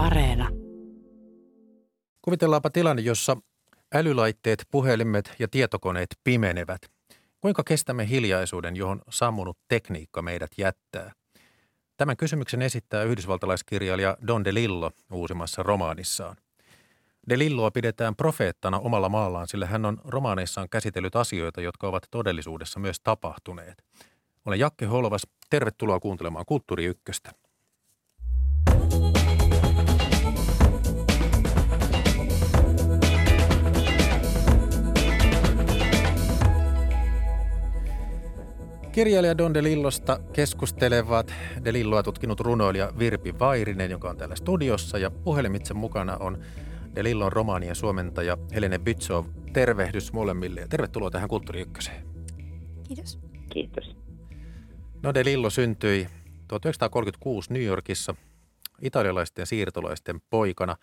Areena. Kuvitellaanpa tilanne, jossa älylaitteet, puhelimet ja tietokoneet pimenevät. Kuinka kestämme hiljaisuuden, johon sammunut tekniikka meidät jättää? Tämän kysymyksen esittää yhdysvaltalaiskirjailija Don DeLillo uusimmassa romaanissaan. DeLilloa pidetään profeettana omalla maallaan, sillä hän on romaaneissaan käsitellyt asioita, jotka ovat todellisuudessa myös tapahtuneet. Olen Jakke Holvas. Tervetuloa kuuntelemaan Kulttuuri Ykköstä. Kirjailija Don DeLillosta keskustelevat DeLilloa tutkinut runoilija Virpi Vairinen, joka on täällä studiossa, ja puhelimitse mukana on DeLillon romaanien suomentaja Helene Bytsov. Tervehdys molemmille ja tervetuloa tähän Kulttuuri Ykköseen. Kiitos. Kiitos. No DeLillo syntyi 1936 New Yorkissa italialaisten siirtolaisten poikana.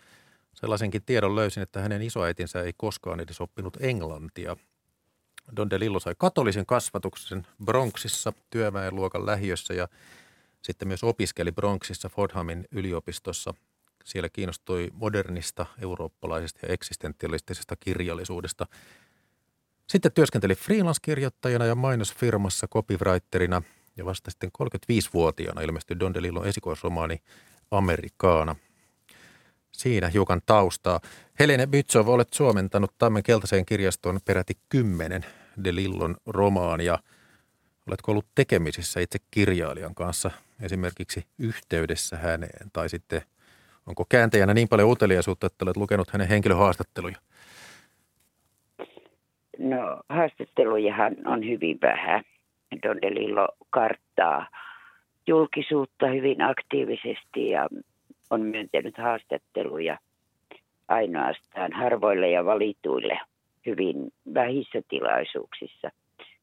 Sellaisenkin tiedon löysin, että hänen isoäitinsä ei koskaan edes oppinut englantia – Don DeLillo sai katolisen kasvatuksen Bronxissa työväenluokan lähiössä ja sitten myös opiskeli Bronxissa Fordhamin yliopistossa. Siellä kiinnostui modernista, eurooppalaisesta ja eksistentialistisesta kirjallisuudesta. Sitten työskenteli freelance-kirjoittajana ja mainosfirmassa copywriterina ja vasta sitten 35-vuotiaana ilmestyi Don DeLillon esikoisromaani Amerikaana. Siinä hiukan taustaa. Helene Bytsov, olet suomentanut Tammen keltaiseen kirjastoon peräti kymmenen De Lillon romaania. Oletko ollut tekemisissä itse kirjailijan kanssa esimerkiksi yhteydessä häneen tai sitten onko kääntäjänä niin paljon uteliaisuutta, että olet lukenut hänen henkilöhaastatteluja? No haastattelujahan on hyvin vähän. Don DeLillo karttaa julkisuutta hyvin aktiivisesti ja on myöntänyt haastatteluja ainoastaan harvoille ja valituille hyvin vähissä tilaisuuksissa.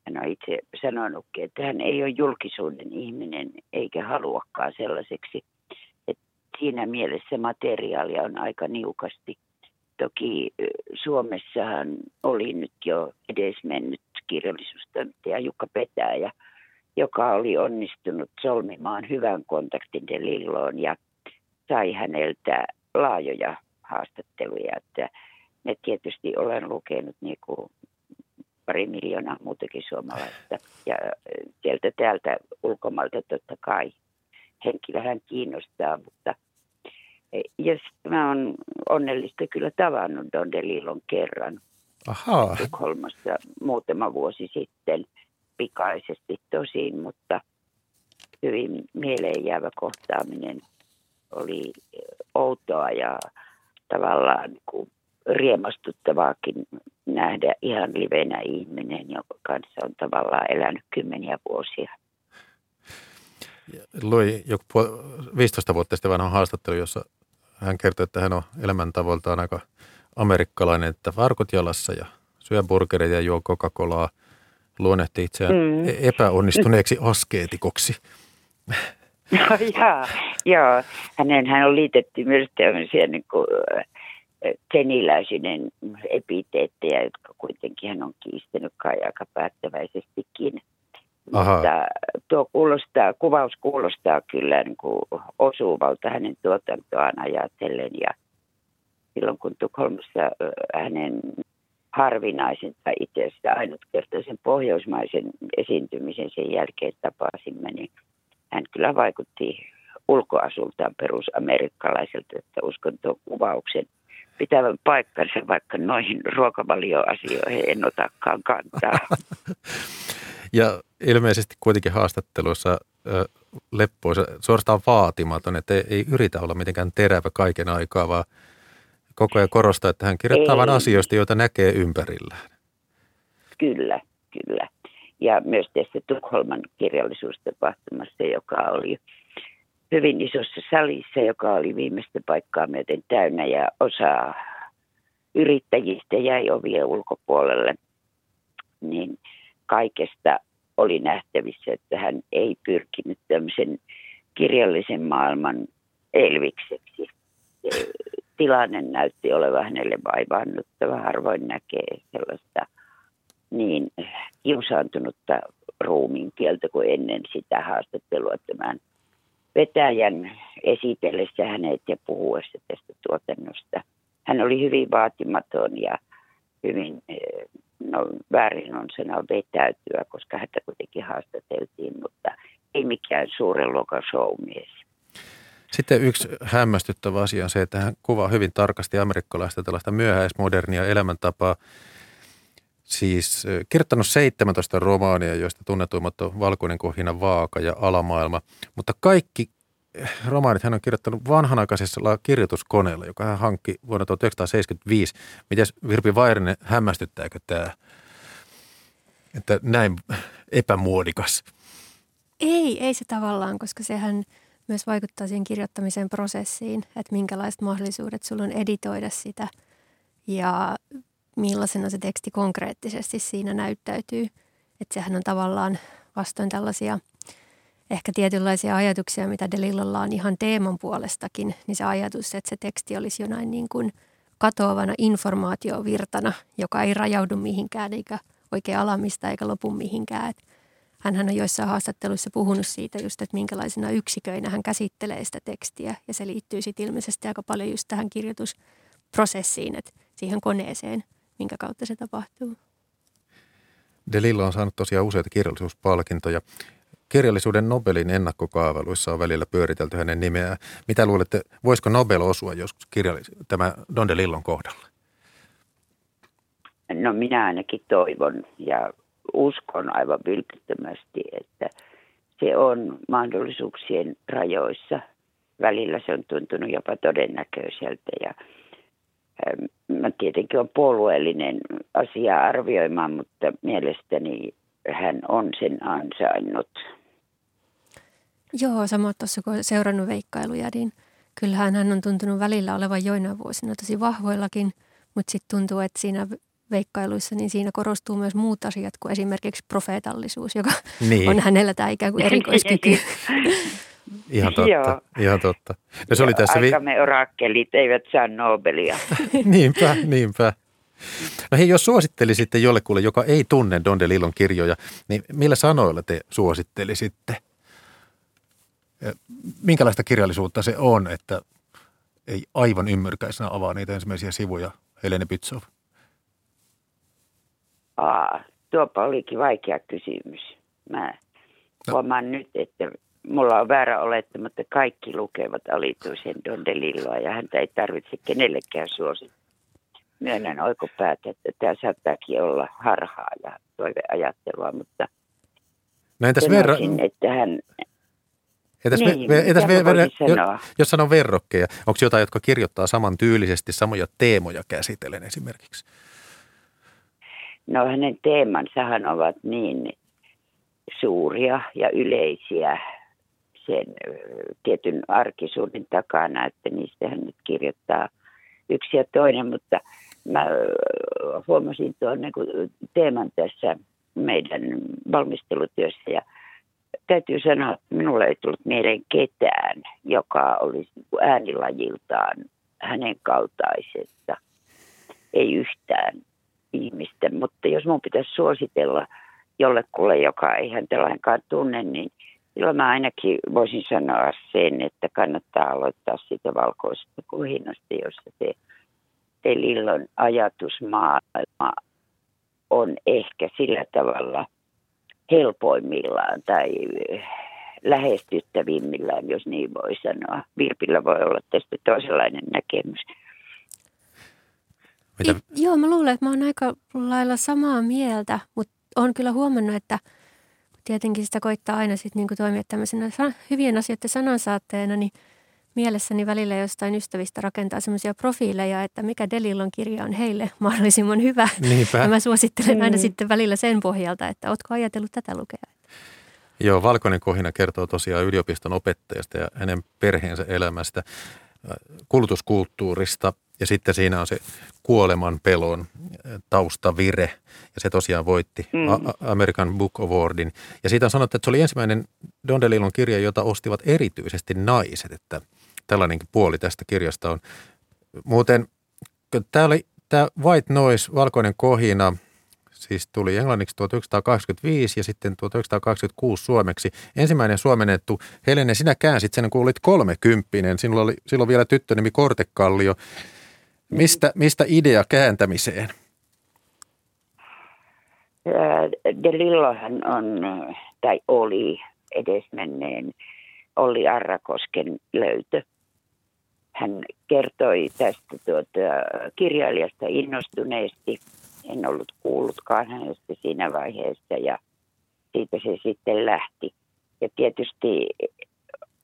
Hän on itse sanonutkin, että hän ei ole julkisuuden ihminen eikä haluakaan sellaiseksi. Että siinä mielessä materiaalia on aika niukasti. Toki Suomessahan oli nyt jo edesmennyt kirjallisuustoimittaja Jukka Petäjä, joka oli onnistunut solmimaan hyvän kontaktin Delilloon ja sai häneltä laajoja haastatteluja. Että ne tietysti olen lukenut niin kuin pari miljoonaa muutakin suomalaista. Ja sieltä täältä ulkomailta totta kai henkilö hän kiinnostaa, mutta ja mä oon onnellista kyllä tavannut Don DeLillon kerran Ahaa. Tukholmassa muutama vuosi sitten pikaisesti tosin, mutta hyvin mieleen jäävä kohtaaminen oli outoa ja tavallaan niin kuin riemastuttavaakin nähdä ihan livenä ihminen, jonka kanssa on tavallaan elänyt kymmeniä vuosia. Lui joku 15 vuotta sitten vanha haastattelu, jossa hän kertoi, että hän on elämäntavoiltaan aika amerikkalainen, että varkot jalassa ja syö burgereita ja juo Coca-Colaa, luonnehti itseään mm. E- epäonnistuneeksi askeetikoksi. No, jaa, joo, hänen hän on liitetty myös tämmöisiä niin kuin, keniläisinen epiteettejä, jotka kuitenkin hän on kiistänyt kai aika päättäväisestikin. Aha. Mutta tuo kuulostaa, kuvaus kuulostaa kyllä niin kuin osuvalta hänen tuotantoaan ajatellen. Ja silloin kun Tukholmassa hänen harvinaisen tai itse asiassa ainutkertaisen pohjoismaisen esiintymisen sen jälkeen tapasimme, niin hän kyllä vaikutti ulkoasultaan perusamerikkalaiselta, että uskon tuon kuvauksen – pitävän paikkansa, vaikka noihin ruokavalioasioihin en otakaan kantaa. ja ilmeisesti kuitenkin haastatteluissa leppoisa, suorastaan vaatimaton, että ei, ei yritä olla mitenkään terävä kaiken aikaa, vaan koko ajan korostaa, että hän kirjoittaa vain asioista, joita näkee ympärillään. Kyllä, kyllä. Ja myös tässä Tukholman kirjallisuustapahtumassa, joka oli hyvin isossa salissa, joka oli viimeistä paikkaa myöten täynnä ja osa yrittäjistä jäi ovien ulkopuolelle, niin kaikesta oli nähtävissä, että hän ei pyrkinyt tämmöisen kirjallisen maailman elvikseksi. Tilanne näytti olevan hänelle vaivaannuttava. Harvoin näkee sellaista niin kiusaantunutta ruumiin kieltä kuin ennen sitä haastattelua tämän vetäjän esitellessä hänet ja puhuessa tästä tuotannosta. Hän oli hyvin vaatimaton ja hyvin, eh, no väärin on sanoa vetäytyä, koska häntä kuitenkin haastateltiin, mutta ei mikään suuren luokan showmies. Sitten yksi hämmästyttävä asia on se, että hän kuvaa hyvin tarkasti amerikkalaista tällaista myöhäismodernia elämäntapaa. Siis kirjoittanut 17 romaania, joista tunnetuimmat on Valkoinen kohina, Vaaka ja Alamaailma. Mutta kaikki romaanit hän on kirjoittanut vanhanaikaisella kirjoituskoneella, joka hän hankki vuonna 1975. Miten Virpi Vairinen, hämmästyttääkö tämä, että näin epämuodikas? Ei, ei se tavallaan, koska sehän myös vaikuttaa siihen kirjoittamisen prosessiin, että minkälaiset mahdollisuudet sulla on editoida sitä ja millaisena se teksti konkreettisesti siinä näyttäytyy. Että sehän on tavallaan vastoin tällaisia – ehkä tietynlaisia ajatuksia, mitä Delillolla on ihan teeman puolestakin, niin se ajatus, että se teksti olisi jonain niin kuin katoavana informaatiovirtana, joka ei rajaudu mihinkään eikä oikein alamista eikä lopu mihinkään. hän on joissain haastatteluissa puhunut siitä just, että minkälaisina yksiköinä hän käsittelee sitä tekstiä ja se liittyy sitten ilmeisesti aika paljon just tähän kirjoitusprosessiin, että siihen koneeseen, minkä kautta se tapahtuu. Delillo on saanut tosiaan useita kirjallisuuspalkintoja kirjallisuuden Nobelin ennakkokaavailuissa on välillä pyöritelty hänen nimeään. Mitä luulette, voisiko Nobel osua joskus kirjallis- tämä Don DeLillon kohdalla? No minä ainakin toivon ja uskon aivan vilpittömästi, että se on mahdollisuuksien rajoissa. Välillä se on tuntunut jopa todennäköiseltä ja mä tietenkin on puolueellinen asia arvioimaan, mutta mielestäni hän on sen ansainnut. Joo, sama tuossa kun olen seurannut veikkailuja, niin kyllähän hän on tuntunut välillä olevan joina vuosina tosi vahvoillakin, mutta sitten tuntuu, että siinä veikkailuissa, niin siinä korostuu myös muut asiat kuin esimerkiksi profeetallisuus, joka niin. on hänellä tämä ikään kuin erikoiskyky. Ihan totta, Joo. ihan totta. No se oli tässä Aikamme vi- orakkelit eivät saa Nobelia. niinpä, niinpä. No hei, jos suosittelisitte jollekulle, joka ei tunne Don DeLillon kirjoja, niin millä sanoilla te suosittelisitte? Minkälaista kirjallisuutta se on, että ei aivan ymmyrkäisenä avaa niitä ensimmäisiä sivuja, Helene Pitsov? Aa, tuopa olikin vaikea kysymys. Mä no. huomaan nyt, että mulla on väärä olettama, että kaikki lukevat alituisen Don DeLilloa ja häntä ei tarvitse kenellekään suosittaa. Myönnän oikopäätä, että tämä saattaakin olla harhaa ja toiveajattelua, mutta no entäs verra... että hän... Entäs, niin, ve, entäs ve, ver, jos, jos sanon verrokkeja, onko jotain, jotka kirjoittaa saman tyylisesti samoja teemoja käsitellen esimerkiksi? No hänen teemansahan ovat niin suuria ja yleisiä sen tietyn arkisuuden takana, että niistä hän nyt kirjoittaa yksi ja toinen, mutta – mä huomasin tuon niin teeman tässä meidän valmistelutyössä ja täytyy sanoa, että minulle ei tullut mieleen ketään, joka olisi niin äänilajiltaan hänen kaltaisesta. Ei yhtään ihmistä, mutta jos mun pitäisi suositella jollekulle, joka ei häntä lainkaan tunne, niin silloin mä ainakin voisin sanoa sen, että kannattaa aloittaa siitä valkoisesta kuhinasta, jossa se Lillon ajatusmaailma on ehkä sillä tavalla helpoimmillaan tai lähestyttävimmillään, jos niin voi sanoa. Virpillä voi olla tästä toisenlainen näkemys. Mitä? Joo, mä luulen, että mä oon aika lailla samaa mieltä, mutta on kyllä huomannut, että tietenkin sitä koittaa aina sit niinku toimia tämmöisenä hyvien asioiden sanansaatteena, niin – mielessäni välillä jostain ystävistä rakentaa semmoisia profiileja, että mikä Delillon kirja on heille mahdollisimman hyvä. Niinpä. Ja mä suosittelen aina mm. sitten välillä sen pohjalta, että ootko ajatellut tätä lukea. Joo, Valkoinen kohina kertoo tosiaan yliopiston opettajasta ja hänen perheensä elämästä, äh, kulutuskulttuurista ja sitten siinä on se kuoleman pelon äh, taustavire ja se tosiaan voitti mm. American Book Awardin. Ja siitä on sanottu, että se oli ensimmäinen Don DeLillon kirja, jota ostivat erityisesti naiset, että – tällainenkin puoli tästä kirjasta on. Muuten tämä oli tämä White Noise, valkoinen kohina, siis tuli englanniksi 1985 ja sitten 1926 suomeksi. Ensimmäinen suomennettu, Helene, sinä käänsit sen, kun olit kolmekymppinen. Sinulla oli silloin vielä tyttönimi Kortekallio. Mistä, mistä idea kääntämiseen? De Lillohan on, tai oli edesmenneen Olli Arrakosken löytö. Hän kertoi tästä tuota, kirjailijasta innostuneesti. En ollut kuullutkaan hänestä siinä vaiheessa ja siitä se sitten lähti. Ja tietysti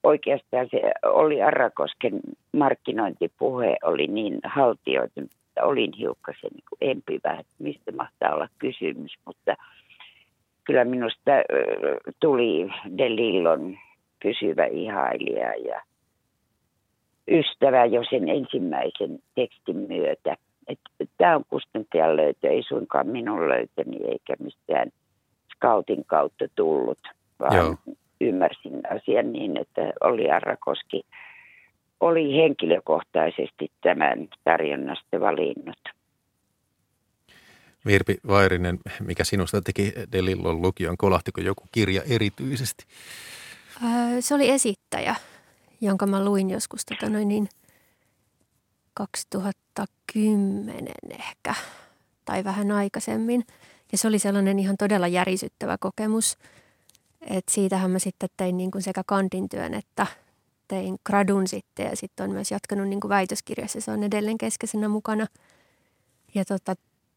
oikeastaan se oli Arrakosken markkinointipuhe oli niin haltioitunut, että olin hiukkasen niin empivä, että mistä mahtaa olla kysymys, mutta kyllä minusta tuli Delillon pysyvä ihailija ja ystävä jo sen ensimmäisen tekstin myötä. Tämä on kustantajan löytö, ei suinkaan minun löytöni eikä mistään scoutin kautta tullut, vaan Joo. Ymmärsin asian niin, että Olli Arrakoski oli henkilökohtaisesti tämän tarjonnasta valinnut. Virpi Vairinen, mikä sinusta teki Delillon lukion? Kolahtiko joku kirja erityisesti? Se oli esittäjä, jonka mä luin joskus tota noin niin 2010 ehkä tai vähän aikaisemmin. Ja se oli sellainen ihan todella järisyttävä kokemus. Että siitähän mä sitten tein niin kuin sekä kantin työn että tein gradun sitten ja sitten on myös jatkanut niin kuin väitöskirjassa. Se on edelleen keskeisenä mukana. Ja tota,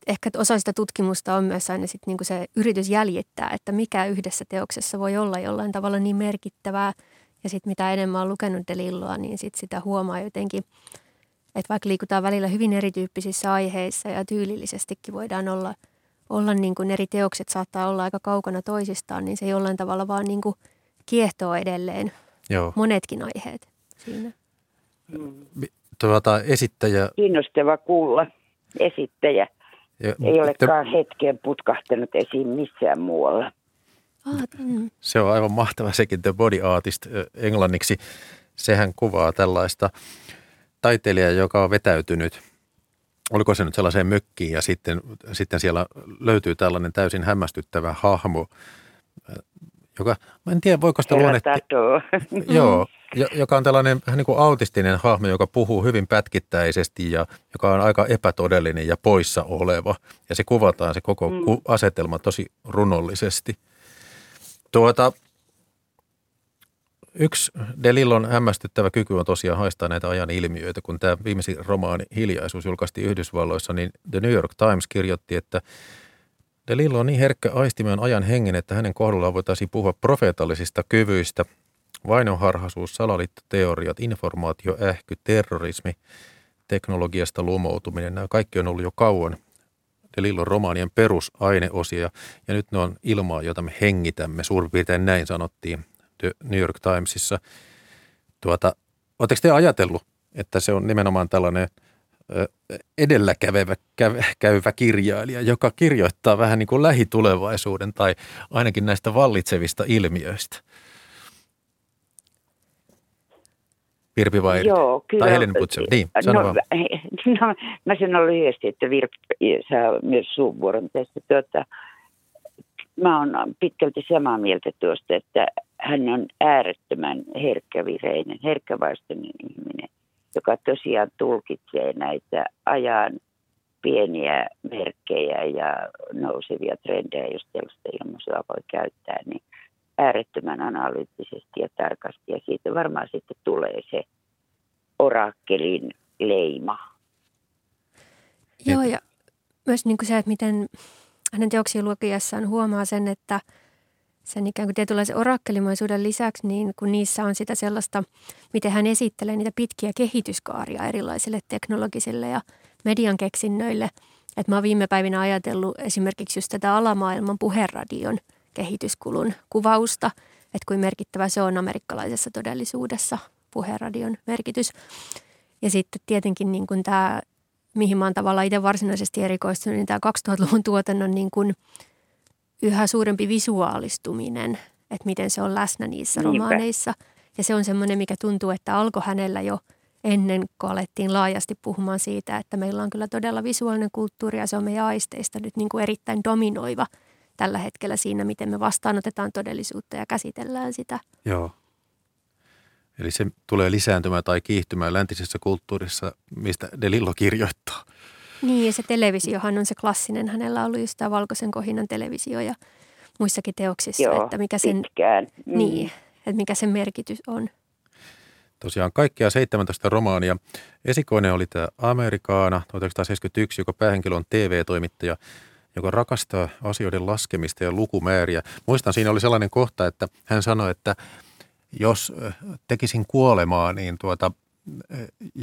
ehkä osa sitä tutkimusta on myös aina sit niinku se yritys jäljittää, että mikä yhdessä teoksessa voi olla jollain tavalla niin merkittävää. Ja sitten mitä enemmän on lukenut Delilloa, niin sit sitä huomaa jotenkin, että vaikka liikutaan välillä hyvin erityyppisissä aiheissa ja tyylillisestikin voidaan olla, olla niin kuin eri teokset saattaa olla aika kaukana toisistaan, niin se jollain tavalla vaan niin kuin kiehtoo edelleen Joo. monetkin aiheet siinä. Tuota, esittäjä... Kiinnostava kuulla esittäjä. Ja, Ei olekaan te... hetkeen putkahtanut esiin missään muualla. Mm. Se on aivan mahtava sekin The Body Artist englanniksi. Sehän kuvaa tällaista taiteilijaa, joka on vetäytynyt oliko se nyt sellaiseen mökkiin ja sitten, sitten siellä löytyy tällainen täysin hämmästyttävä hahmo, joka, mä en tiedä voiko sitä luonnehtia. Joo, joka on tällainen vähän niin kuin autistinen hahmo, joka puhuu hyvin pätkittäisesti ja joka on aika epätodellinen ja poissa oleva. Ja se kuvataan se koko mm. asetelma tosi runollisesti. Tuota, yksi Delillon hämmästyttävä kyky on tosiaan haistaa näitä ajan ilmiöitä. Kun tämä viimeisin romaani Hiljaisuus julkaistiin Yhdysvalloissa, niin The New York Times kirjoitti, että Delillo on niin herkkä aistimen ajan hengen, että hänen kohdallaan voitaisiin puhua profeetallisista kyvyistä – Vainoharhaisuus, salaliittoteoriat, informaatioähky, terrorismi, teknologiasta lumoutuminen, nämä kaikki on ollut jo kauan Delillon romaanien perusaineosia. Ja nyt ne on ilmaa, jota me hengitämme, suurin piirtein näin sanottiin The New York Timesissa. Tuota, Oletteko te ajatellut, että se on nimenomaan tällainen edelläkävevä käyvä kirjailija, joka kirjoittaa vähän niin kuin lähitulevaisuuden tai ainakin näistä vallitsevista ilmiöistä? Virpi vai Joo, kyllä. Tai Helen Putsev. Niin, sano no, no, mä sanon lyhyesti, että Virpi saa myös suunvuoron tästä. Tuota, mä oon pitkälti samaa mieltä tuosta, että hän on äärettömän herkkävireinen, herkkävaistoinen ihminen, joka tosiaan tulkitsee näitä ajan pieniä merkkejä ja nousevia trendejä, jos tällaista ilmaisua voi käyttää, niin äärettömän analyyttisesti ja tarkasti ja siitä varmaan sitten tulee se orakkelin leima. Joo ja myös niin kuin se, että miten hänen teoksien lukiessaan huomaa sen, että sen ikään kuin tietynlaisen orakkelimaisuuden lisäksi, niin kun niissä on sitä sellaista, miten hän esittelee niitä pitkiä kehityskaaria erilaisille teknologisille ja median keksinnöille. Että mä oon viime päivinä ajatellut esimerkiksi just tätä alamaailman puheradion – kehityskulun kuvausta, että kuin merkittävä se on amerikkalaisessa todellisuudessa, puheradion merkitys. Ja sitten tietenkin niin kuin tämä, mihin mä oon tavallaan itse varsinaisesti erikoistunut, niin tämä 2000-luvun tuotannon niin kuin yhä suurempi visuaalistuminen, että miten se on läsnä niissä Niinpä. romaaneissa. Ja se on semmoinen, mikä tuntuu, että alkoi hänellä jo ennen kuin alettiin laajasti puhumaan siitä, että meillä on kyllä todella visuaalinen kulttuuri ja se on meidän aisteista nyt niin kuin erittäin dominoiva tällä hetkellä siinä, miten me vastaanotetaan todellisuutta ja käsitellään sitä. Joo. Eli se tulee lisääntymään tai kiihtymään läntisessä kulttuurissa, mistä De Lillo kirjoittaa. Niin, ja se televisiohan on se klassinen. Hänellä on ollut just tämä Valkoisen kohinan televisio ja muissakin teoksissa. Joo, että mikä sen, pitkään. Mm. Niin, että mikä sen merkitys on. Tosiaan kaikkia 17 romaania. Esikoinen oli tämä Amerikaana 1971, joka päähenkilö on TV-toimittaja, joka rakastaa asioiden laskemista ja lukumääriä. Muistan, siinä oli sellainen kohta, että hän sanoi, että jos tekisin kuolemaa, niin tuota,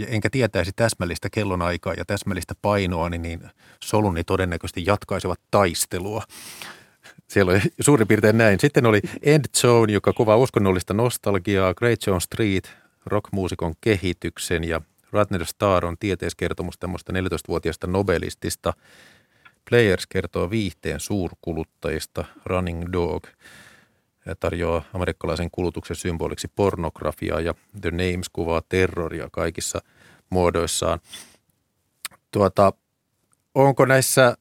enkä tietäisi täsmällistä kellonaikaa ja täsmällistä painoa, niin, niin soluni todennäköisesti jatkaisivat taistelua. Siellä oli suurin piirtein näin. Sitten oli End Zone, joka kuvaa uskonnollista nostalgiaa, Great John Street, rockmuusikon kehityksen ja Ratner Star on tieteiskertomus tämmöistä 14-vuotiaasta nobelistista. Players kertoo viihteen suurkuluttajista, Running Dog tarjoaa amerikkalaisen kulutuksen symboliksi pornografiaa ja The Names kuvaa terroria kaikissa muodoissaan. Tuota, onko näissä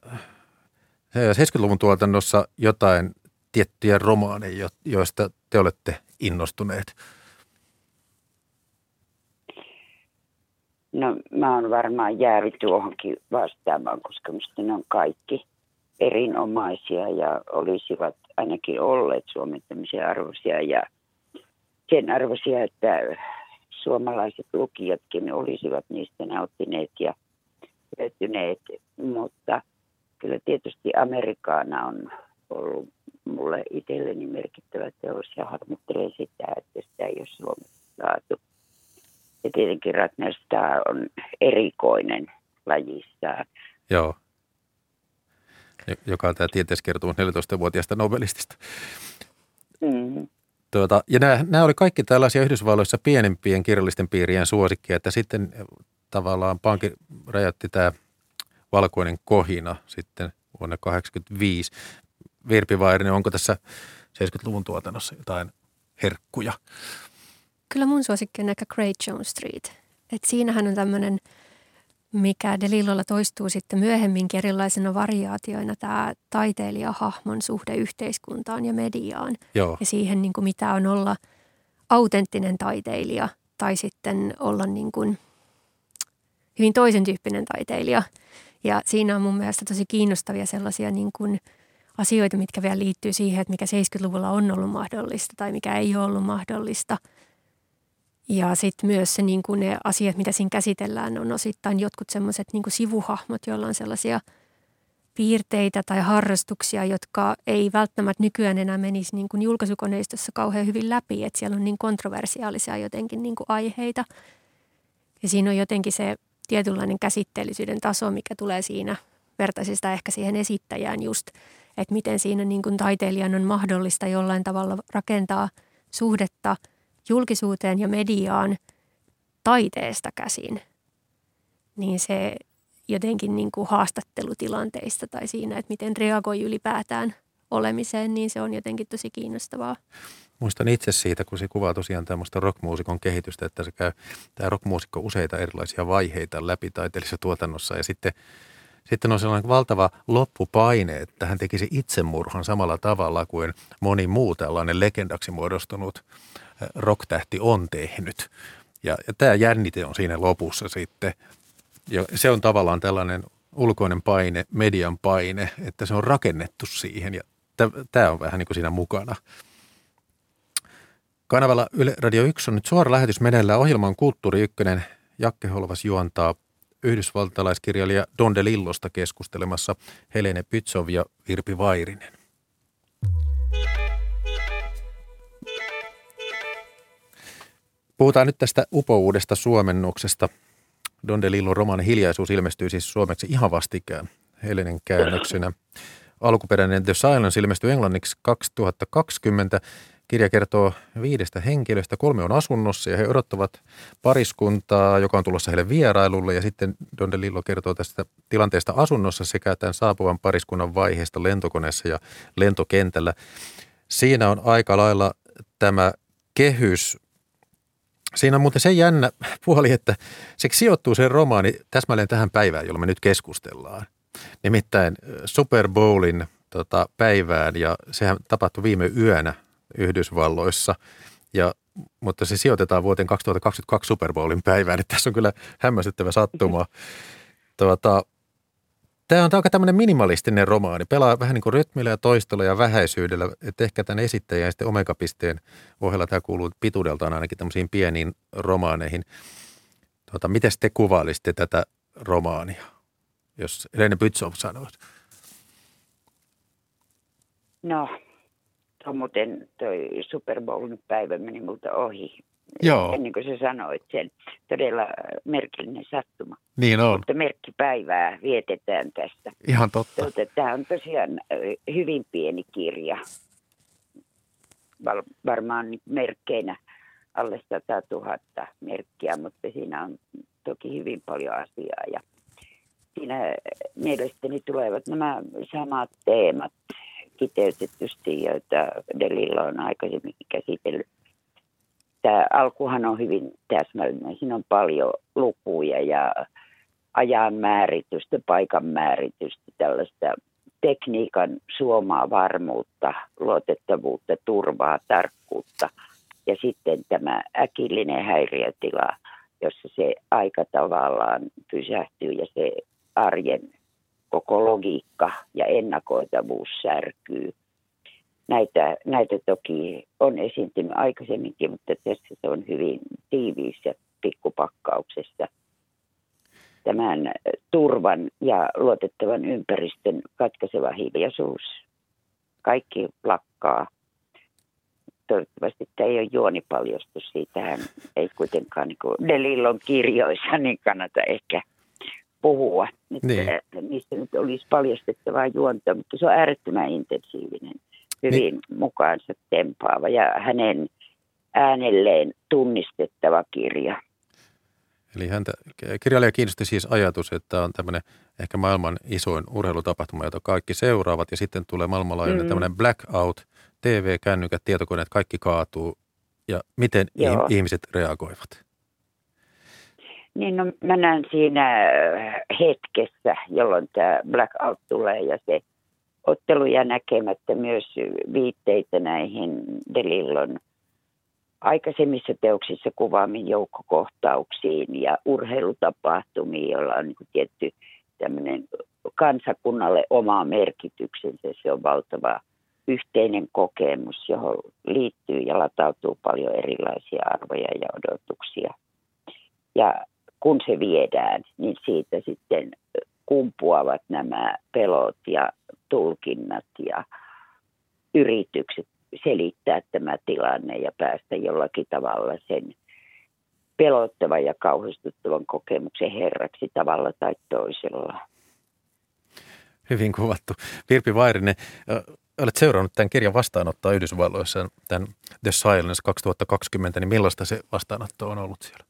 70-luvun tuotannossa jotain tiettyjä romaaneja, joista te olette innostuneet? No mä oon varmaan jäävi tuohonkin vastaamaan, koska musta ne on kaikki erinomaisia ja olisivat ainakin olleet suomettamisen arvoisia ja sen arvoisia, että suomalaiset lukijatkin olisivat niistä nauttineet ja löytyneet, mutta kyllä tietysti Amerikaana on ollut mulle itselleni merkittävä teos ja harmittelen sitä, että sitä ei ole Suomessa saatu. Ja tietenkin Ratner on erikoinen lajissaan. Joo. Joka on tämä tieteiskertomus 14-vuotiaasta nobelistista. Mm. Tuota, ja nämä, nämä oli kaikki tällaisia Yhdysvalloissa pienempien kirjallisten piirien suosikkeja, että sitten tavallaan pankki räjäytti tämä valkoinen kohina sitten vuonna 1985. Virpi Vairinen, onko tässä 70-luvun tuotannossa jotain herkkuja? Kyllä mun suosikki on ehkä Great Jones Street. Et siinähän on tämmöinen, mikä Delillolla toistuu sitten myöhemminkin erilaisena variaatioina, tämä taiteilijahahmon suhde yhteiskuntaan ja mediaan. Joo. Ja siihen, niin kuin mitä on olla autenttinen taiteilija tai sitten olla niin kuin hyvin toisen tyyppinen taiteilija. Ja siinä on mun mielestä tosi kiinnostavia sellaisia niin kuin asioita, mitkä vielä liittyy siihen, että mikä 70-luvulla on ollut mahdollista tai mikä ei ole ollut mahdollista – ja sitten myös se, niin ne asiat, mitä siinä käsitellään, on osittain jotkut semmoiset niin sivuhahmot, joilla on sellaisia piirteitä tai harrastuksia, jotka ei välttämättä nykyään enää menisi niin kuin julkaisukoneistossa kauhean hyvin läpi. Että siellä on niin kontroversiaalisia jotenkin niin kuin aiheita. Ja siinä on jotenkin se tietynlainen käsitteellisyyden taso, mikä tulee siinä vertaisista ehkä siihen esittäjään just, että miten siinä niin kuin taiteilijan on mahdollista jollain tavalla rakentaa suhdetta – julkisuuteen ja mediaan taiteesta käsin, niin se jotenkin niin kuin haastattelutilanteista tai siinä, että miten reagoi ylipäätään olemiseen, niin se on jotenkin tosi kiinnostavaa. Muistan itse siitä, kun se kuvaa tosiaan tämmöistä rockmuusikon kehitystä, että se käy tämä rockmuusikko useita erilaisia vaiheita läpi taiteellisessa tuotannossa ja sitten sitten on sellainen valtava loppupaine, että hän tekisi itsemurhan samalla tavalla kuin moni muu tällainen legendaksi muodostunut rocktähti on tehnyt. Ja, ja tämä jännite on siinä lopussa sitten. Ja se on tavallaan tällainen ulkoinen paine, median paine, että se on rakennettu siihen ja tämä on vähän niin kuin siinä mukana. Kanavalla Yle Radio 1 on nyt suora lähetys meneillään ohjelman Kulttuuri 1. Jakke Holvas juontaa yhdysvaltalaiskirjailija Don DeLillosta keskustelemassa Helene Pytsov ja Virpi Vairinen. Puhutaan nyt tästä upouudesta suomennuksesta. Don DeLillon romaani Hiljaisuus ilmestyy siis suomeksi ihan vastikään Helenin käännöksenä. Alkuperäinen The Silence ilmestyi englanniksi 2020. Kirja kertoo viidestä henkilöstä. Kolme on asunnossa ja he odottavat pariskuntaa, joka on tulossa heille vierailulle. Ja sitten Don DeLillo kertoo tästä tilanteesta asunnossa sekä tämän saapuvan pariskunnan vaiheesta lentokoneessa ja lentokentällä. Siinä on aika lailla tämä kehys Siinä on muuten se jännä puoli, että se sijoittuu se romaani täsmälleen tähän päivään, jolla me nyt keskustellaan. Nimittäin Super Bowlin tota, päivään ja sehän tapahtui viime yönä Yhdysvalloissa. Ja, mutta se sijoitetaan vuoteen 2022 Super Bowlin päivään, että tässä on kyllä hämmästyttävä sattuma. Tuota, Tämä on aika tämmöinen minimalistinen romaani. Pelaa vähän niin kuin rytmillä ja toistolla ja vähäisyydellä. Että ehkä tämän esittäjän ja sitten omegapisteen ohella tämä kuuluu pituudeltaan ainakin tämmöisiin pieniin romaaneihin. Tuota, miten te kuvailisitte tätä romaania, jos Elene Bytsov sanoisi? No, muuten toi Super Bowlin päivä meni multa ohi. Joo. Ennen kuin sä sanoit sen. Todella merkillinen sattuma. Niin on. Mutta merkkipäivää vietetään tästä. Ihan totta. Tuota, tämä on tosiaan hyvin pieni kirja. Val, varmaan merkkeinä alle 100 000 merkkiä, mutta siinä on toki hyvin paljon asiaa. Ja siinä mielestäni tulevat nämä samat teemat kiteytetysti, joita Delilla on aikaisemmin käsitellyt. Tämä alkuhan on hyvin täsmällinen. Siinä on paljon lukuja ja ajan määritystä, paikan määritystä, tällaista tekniikan suomaa varmuutta, luotettavuutta, turvaa, tarkkuutta. Ja sitten tämä äkillinen häiriötila, jossa se aika tavallaan pysähtyy ja se arjen koko logiikka ja ennakoitavuus särkyy. Näitä, näitä toki on esiintynyt aikaisemminkin, mutta tässä se on hyvin tiiviissä pikkupakkauksessa. Tämän turvan ja luotettavan ympäristön katkaiseva hiljaisuus. Kaikki lakkaa. Toivottavasti tämä ei ole juonipaljostus. Siitähän ei kuitenkaan niin Delillon kirjoissa niin kannata ehkä puhua. Että niin. Niistä nyt olisi paljastettavaa juonta, mutta se on äärettömän intensiivinen, hyvin niin. mukaansa tempaava ja hänen äänelleen tunnistettava kirja. Eli häntä, kirjailija kiinnosti siis ajatus, että on tämmöinen ehkä maailman isoin urheilutapahtuma, jota kaikki seuraavat ja sitten tulee maailmanlaajuinen mm. tämmöinen blackout, TV-kännykät, tietokoneet, kaikki kaatuu ja miten Joo. ihmiset reagoivat? Niin no, mä näen siinä äh, hetkessä, jolloin tämä blackout tulee ja se otteluja näkemättä myös viitteitä näihin Delillon aikaisemmissa teoksissa kuvaamiin joukkokohtauksiin ja urheilutapahtumiin, joilla on niin tietty tämmöinen kansakunnalle oma merkityksensä. Se on valtava yhteinen kokemus, johon liittyy ja latautuu paljon erilaisia arvoja ja odotuksia. Ja kun se viedään, niin siitä sitten kumpuavat nämä pelot ja tulkinnat ja yritykset selittää tämä tilanne ja päästä jollakin tavalla sen pelottavan ja kauhistuttavan kokemuksen herraksi tavalla tai toisella. Hyvin kuvattu. Virpi Vairinen, olet seurannut tämän kirjan vastaanottoa Yhdysvalloissa, tämän The Silence 2020, niin millaista se vastaanotto on ollut siellä?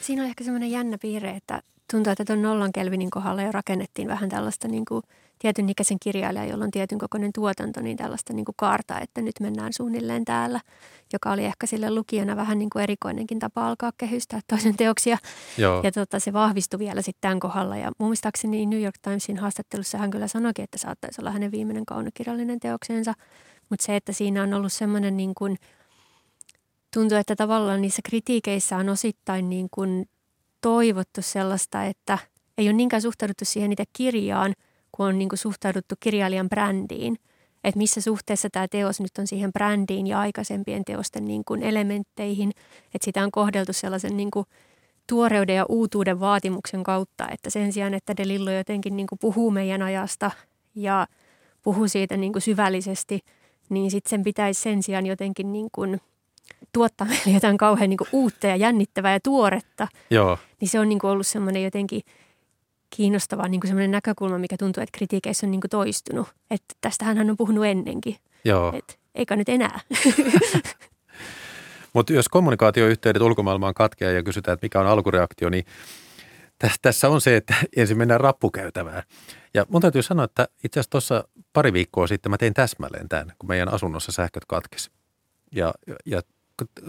Siinä on ehkä semmoinen jännä piirre, että tuntuu, että tuon nollan Kelvinin kohdalla jo rakennettiin vähän tällaista niin kuin tietyn ikäisen kirjailija, jolla on tietyn kokoinen tuotanto, niin tällaista niin kuin kaarta, että nyt mennään suunnilleen täällä, joka oli ehkä sille lukijana vähän niin kuin erikoinenkin tapa alkaa kehystää toisen teoksia. Joo. Ja tota, se vahvistui vielä sitten tämän kohdalla. Ja muistaakseni New York Timesin haastattelussa hän kyllä sanoikin, että saattaisi olla hänen viimeinen kaunokirjallinen teoksensa. Mutta se, että siinä on ollut semmoinen niin kuin – tuntuu, että tavallaan niissä kritiikeissä on osittain niin kuin toivottu sellaista, että ei ole niinkään suhtauduttu siihen itse kirjaan, kun on niin kuin suhtauduttu kirjailijan brändiin. Että missä suhteessa tämä teos nyt on siihen brändiin ja aikaisempien teosten niin kuin elementteihin. Että sitä on kohdeltu sellaisen niin kuin tuoreuden ja uutuuden vaatimuksen kautta, että sen sijaan, että De Lillo jotenkin niin kuin puhuu meidän ajasta ja puhuu siitä niin kuin syvällisesti, niin sitten sen pitäisi sen sijaan jotenkin niin kuin – tuottaa meille jotain kauhean niin uutta ja jännittävää ja tuoretta, Joo. niin se on niin ollut semmoinen jotenkin kiinnostava niin semmoinen näkökulma, mikä tuntuu, että kritiikeissä on niin toistunut. Että tästähän hän on puhunut ennenkin. Joo. Et, eikä nyt enää. Mutta jos kommunikaatioyhteydet ulkomaailmaan katkeaa ja kysytään, että mikä on alkureaktio, niin tässä on se, että ensin mennään rappukäytävään. Ja mun täytyy sanoa, että itse asiassa tuossa pari viikkoa sitten mä tein täsmälleen tämän, kun meidän asunnossa sähköt katkesi. Ja, ja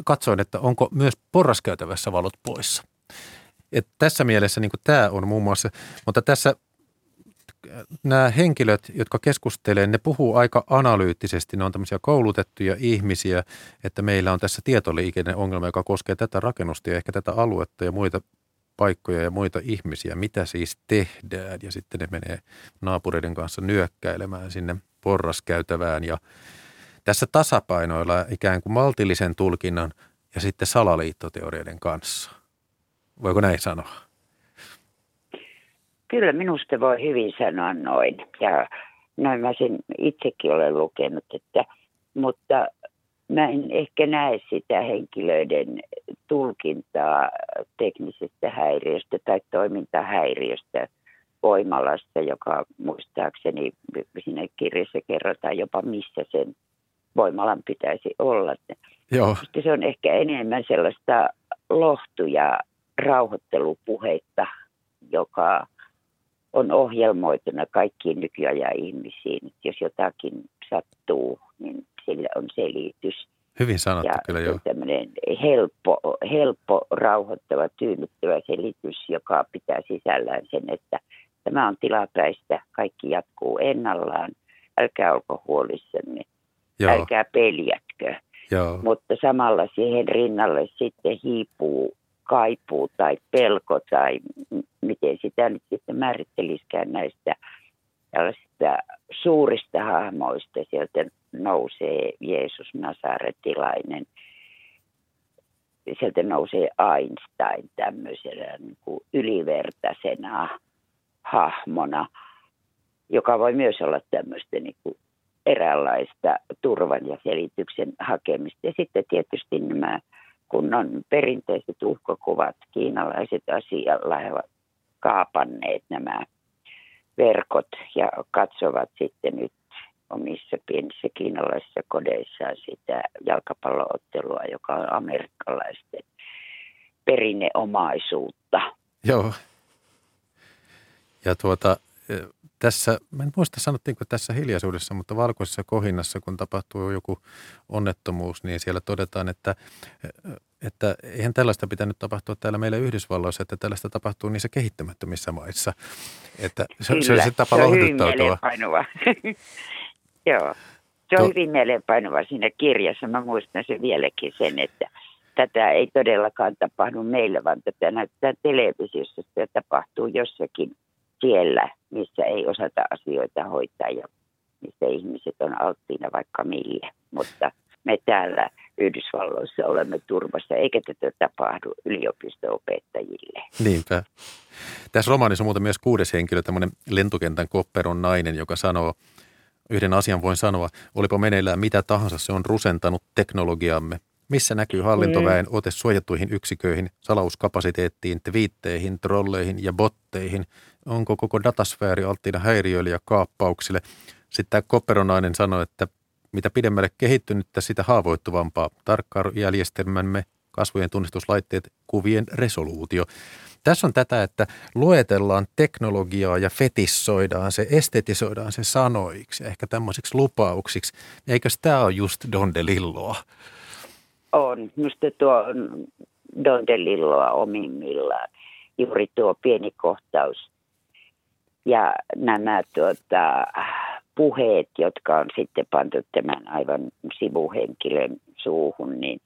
katsoin, että onko myös porraskäytävässä valot poissa. Et tässä mielessä niin tämä on muun muassa, mutta tässä nämä henkilöt, jotka keskustelee, ne puhuu aika analyyttisesti. Ne on tämmöisiä koulutettuja ihmisiä, että meillä on tässä tietoliikenneongelma, joka koskee tätä rakennusta ja ehkä tätä aluetta ja muita paikkoja ja muita ihmisiä. Mitä siis tehdään? Ja sitten ne menee naapureiden kanssa nyökkäilemään sinne porraskäytävään ja tässä tasapainoilla ikään kuin maltillisen tulkinnan ja sitten salaliittoteorioiden kanssa. Voiko näin sanoa? Kyllä minusta voi hyvin sanoa noin. Ja noin mä sen itsekin olen lukenut, että, mutta mä en ehkä näe sitä henkilöiden tulkintaa teknisestä häiriöstä tai toimintahäiriöstä voimalasta, joka muistaakseni siinä kirjassa kerrotaan jopa missä sen voimalan pitäisi olla. Joo. Se on ehkä enemmän sellaista lohtu- ja rauhoittelupuhetta, joka on ohjelmoituna kaikkiin nykyajan ihmisiin. Että jos jotakin sattuu, niin sillä on selitys. Hyvin sanottu ja kyllä joo. tämmöinen helppo, helppo, rauhoittava, tyynnyttävä selitys, joka pitää sisällään sen, että tämä on tilapäistä, kaikki jatkuu ennallaan, älkää olko huolissanne, joo. älkää peljätkö. Joo. Mutta samalla siihen rinnalle sitten hiipuu kaipuu tai pelko tai miten sitä nyt sitten määrittelisikään näistä tällaisista suurista hahmoista. Sieltä nousee Jeesus Nasaretilainen, sieltä nousee Einstein tämmöisenä niin kuin ylivertaisena hahmona, joka voi myös olla tämmöistä niin kuin eräänlaista turvan ja selityksen hakemista. Ja sitten tietysti nämä kun on perinteiset uhkakuvat, kiinalaiset asialla he ovat kaapanneet nämä verkot ja katsovat sitten nyt omissa pienissä kiinalaisissa kodeissaan sitä jalkapalloottelua, joka on amerikkalaisten perinneomaisuutta. Joo. Ja tuota, tässä, mä en muista sanottiinko tässä hiljaisuudessa, mutta valkoisessa kohinnassa, kun tapahtuu joku onnettomuus, niin siellä todetaan, että, että eihän tällaista pitänyt tapahtua täällä meillä Yhdysvalloissa, että tällaista tapahtuu niissä kehittymättömissä maissa. Että se, Kyllä, se on se tapa se on hyvin Joo, se on to... hyvin mieleenpainuva siinä kirjassa. Mä muistan sen vieläkin sen, että tätä ei todellakaan tapahdu meillä, vaan tätä näyttää televisiossa. Se tapahtuu jossakin siellä, missä ei osata asioita hoitaa ja missä ihmiset on alttiina vaikka mille. Mutta me täällä Yhdysvalloissa olemme turvassa, eikä tätä tapahdu yliopisto-opettajille. Niinpä. Tässä romaanissa on muuten myös kuudes henkilö, tämmöinen lentokentän kopperon nainen, joka sanoo, yhden asian voin sanoa, olipa meneillään mitä tahansa, se on rusentanut teknologiamme. Missä näkyy hallintoväen mm. ote suojattuihin yksiköihin, salauskapasiteettiin, twiitteihin, trolleihin ja botteihin – onko koko datasfääri alttiina häiriöille ja kaappauksille. Sitten tämä Kopperonainen sanoi, että mitä pidemmälle kehittynyttä, sitä haavoittuvampaa tarkkailujärjestelmämme, kasvojen tunnistuslaitteet, kuvien resoluutio. Tässä on tätä, että luetellaan teknologiaa ja fetissoidaan se, estetisoidaan se sanoiksi, ehkä tämmöisiksi lupauksiksi. Eikö tämä ole just Don DeLilloa? On. Minusta tuo on Don DeLilloa omimmillaan. Juuri tuo pieni kohtaus ja nämä tuota, puheet, jotka on sitten pantu tämän aivan sivuhenkilön suuhun, niin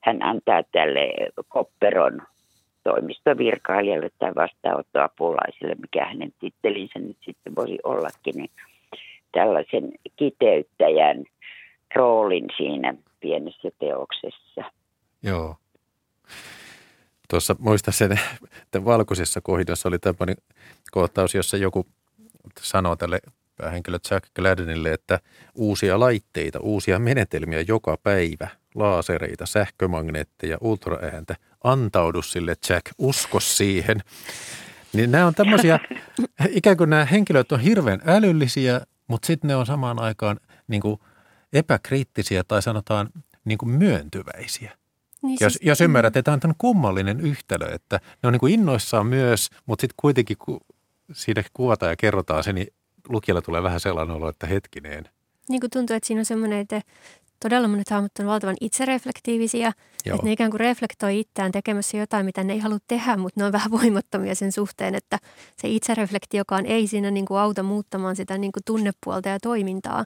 hän antaa tälle kopperon toimistovirkailijalle tai vastaanottoapulaiselle, mikä hänen tittelinsä nyt sitten voisi ollakin, niin tällaisen kiteyttäjän roolin siinä pienessä teoksessa. Joo. Tuossa muista sen, että valkoisessa kohdassa oli tämmöinen kohtaus, jossa joku sanoo tälle päähenkilö Jack Gladdenille, että uusia laitteita, uusia menetelmiä joka päivä, laasereita, sähkömagneetteja, ultraääntä, antaudu sille Jack, usko siihen. Niin nämä on tämmöisiä, ikään kuin nämä henkilöt on hirveän älyllisiä, mutta sitten ne on samaan aikaan niin kuin epäkriittisiä tai sanotaan niin kuin myöntyväisiä. Niin jos, siis, jos ymmärrät, että tämä on kummallinen yhtälö, että ne on niin kuin innoissaan myös, mutta sitten kuitenkin kun siinä kuvataan ja kerrotaan se, niin lukijalla tulee vähän sellainen olo, että hetkinen. Niin kuin tuntuu, että siinä on semmoinen, että todella monet hahmot on valtavan itsereflektiivisiä. Joo. Että ne ikään kuin reflektoi itseään tekemässä jotain, mitä ne ei halua tehdä, mutta ne on vähän voimattomia sen suhteen, että se itsereflektiokaan ei siinä niin kuin auta muuttamaan sitä niin kuin tunnepuolta ja toimintaa.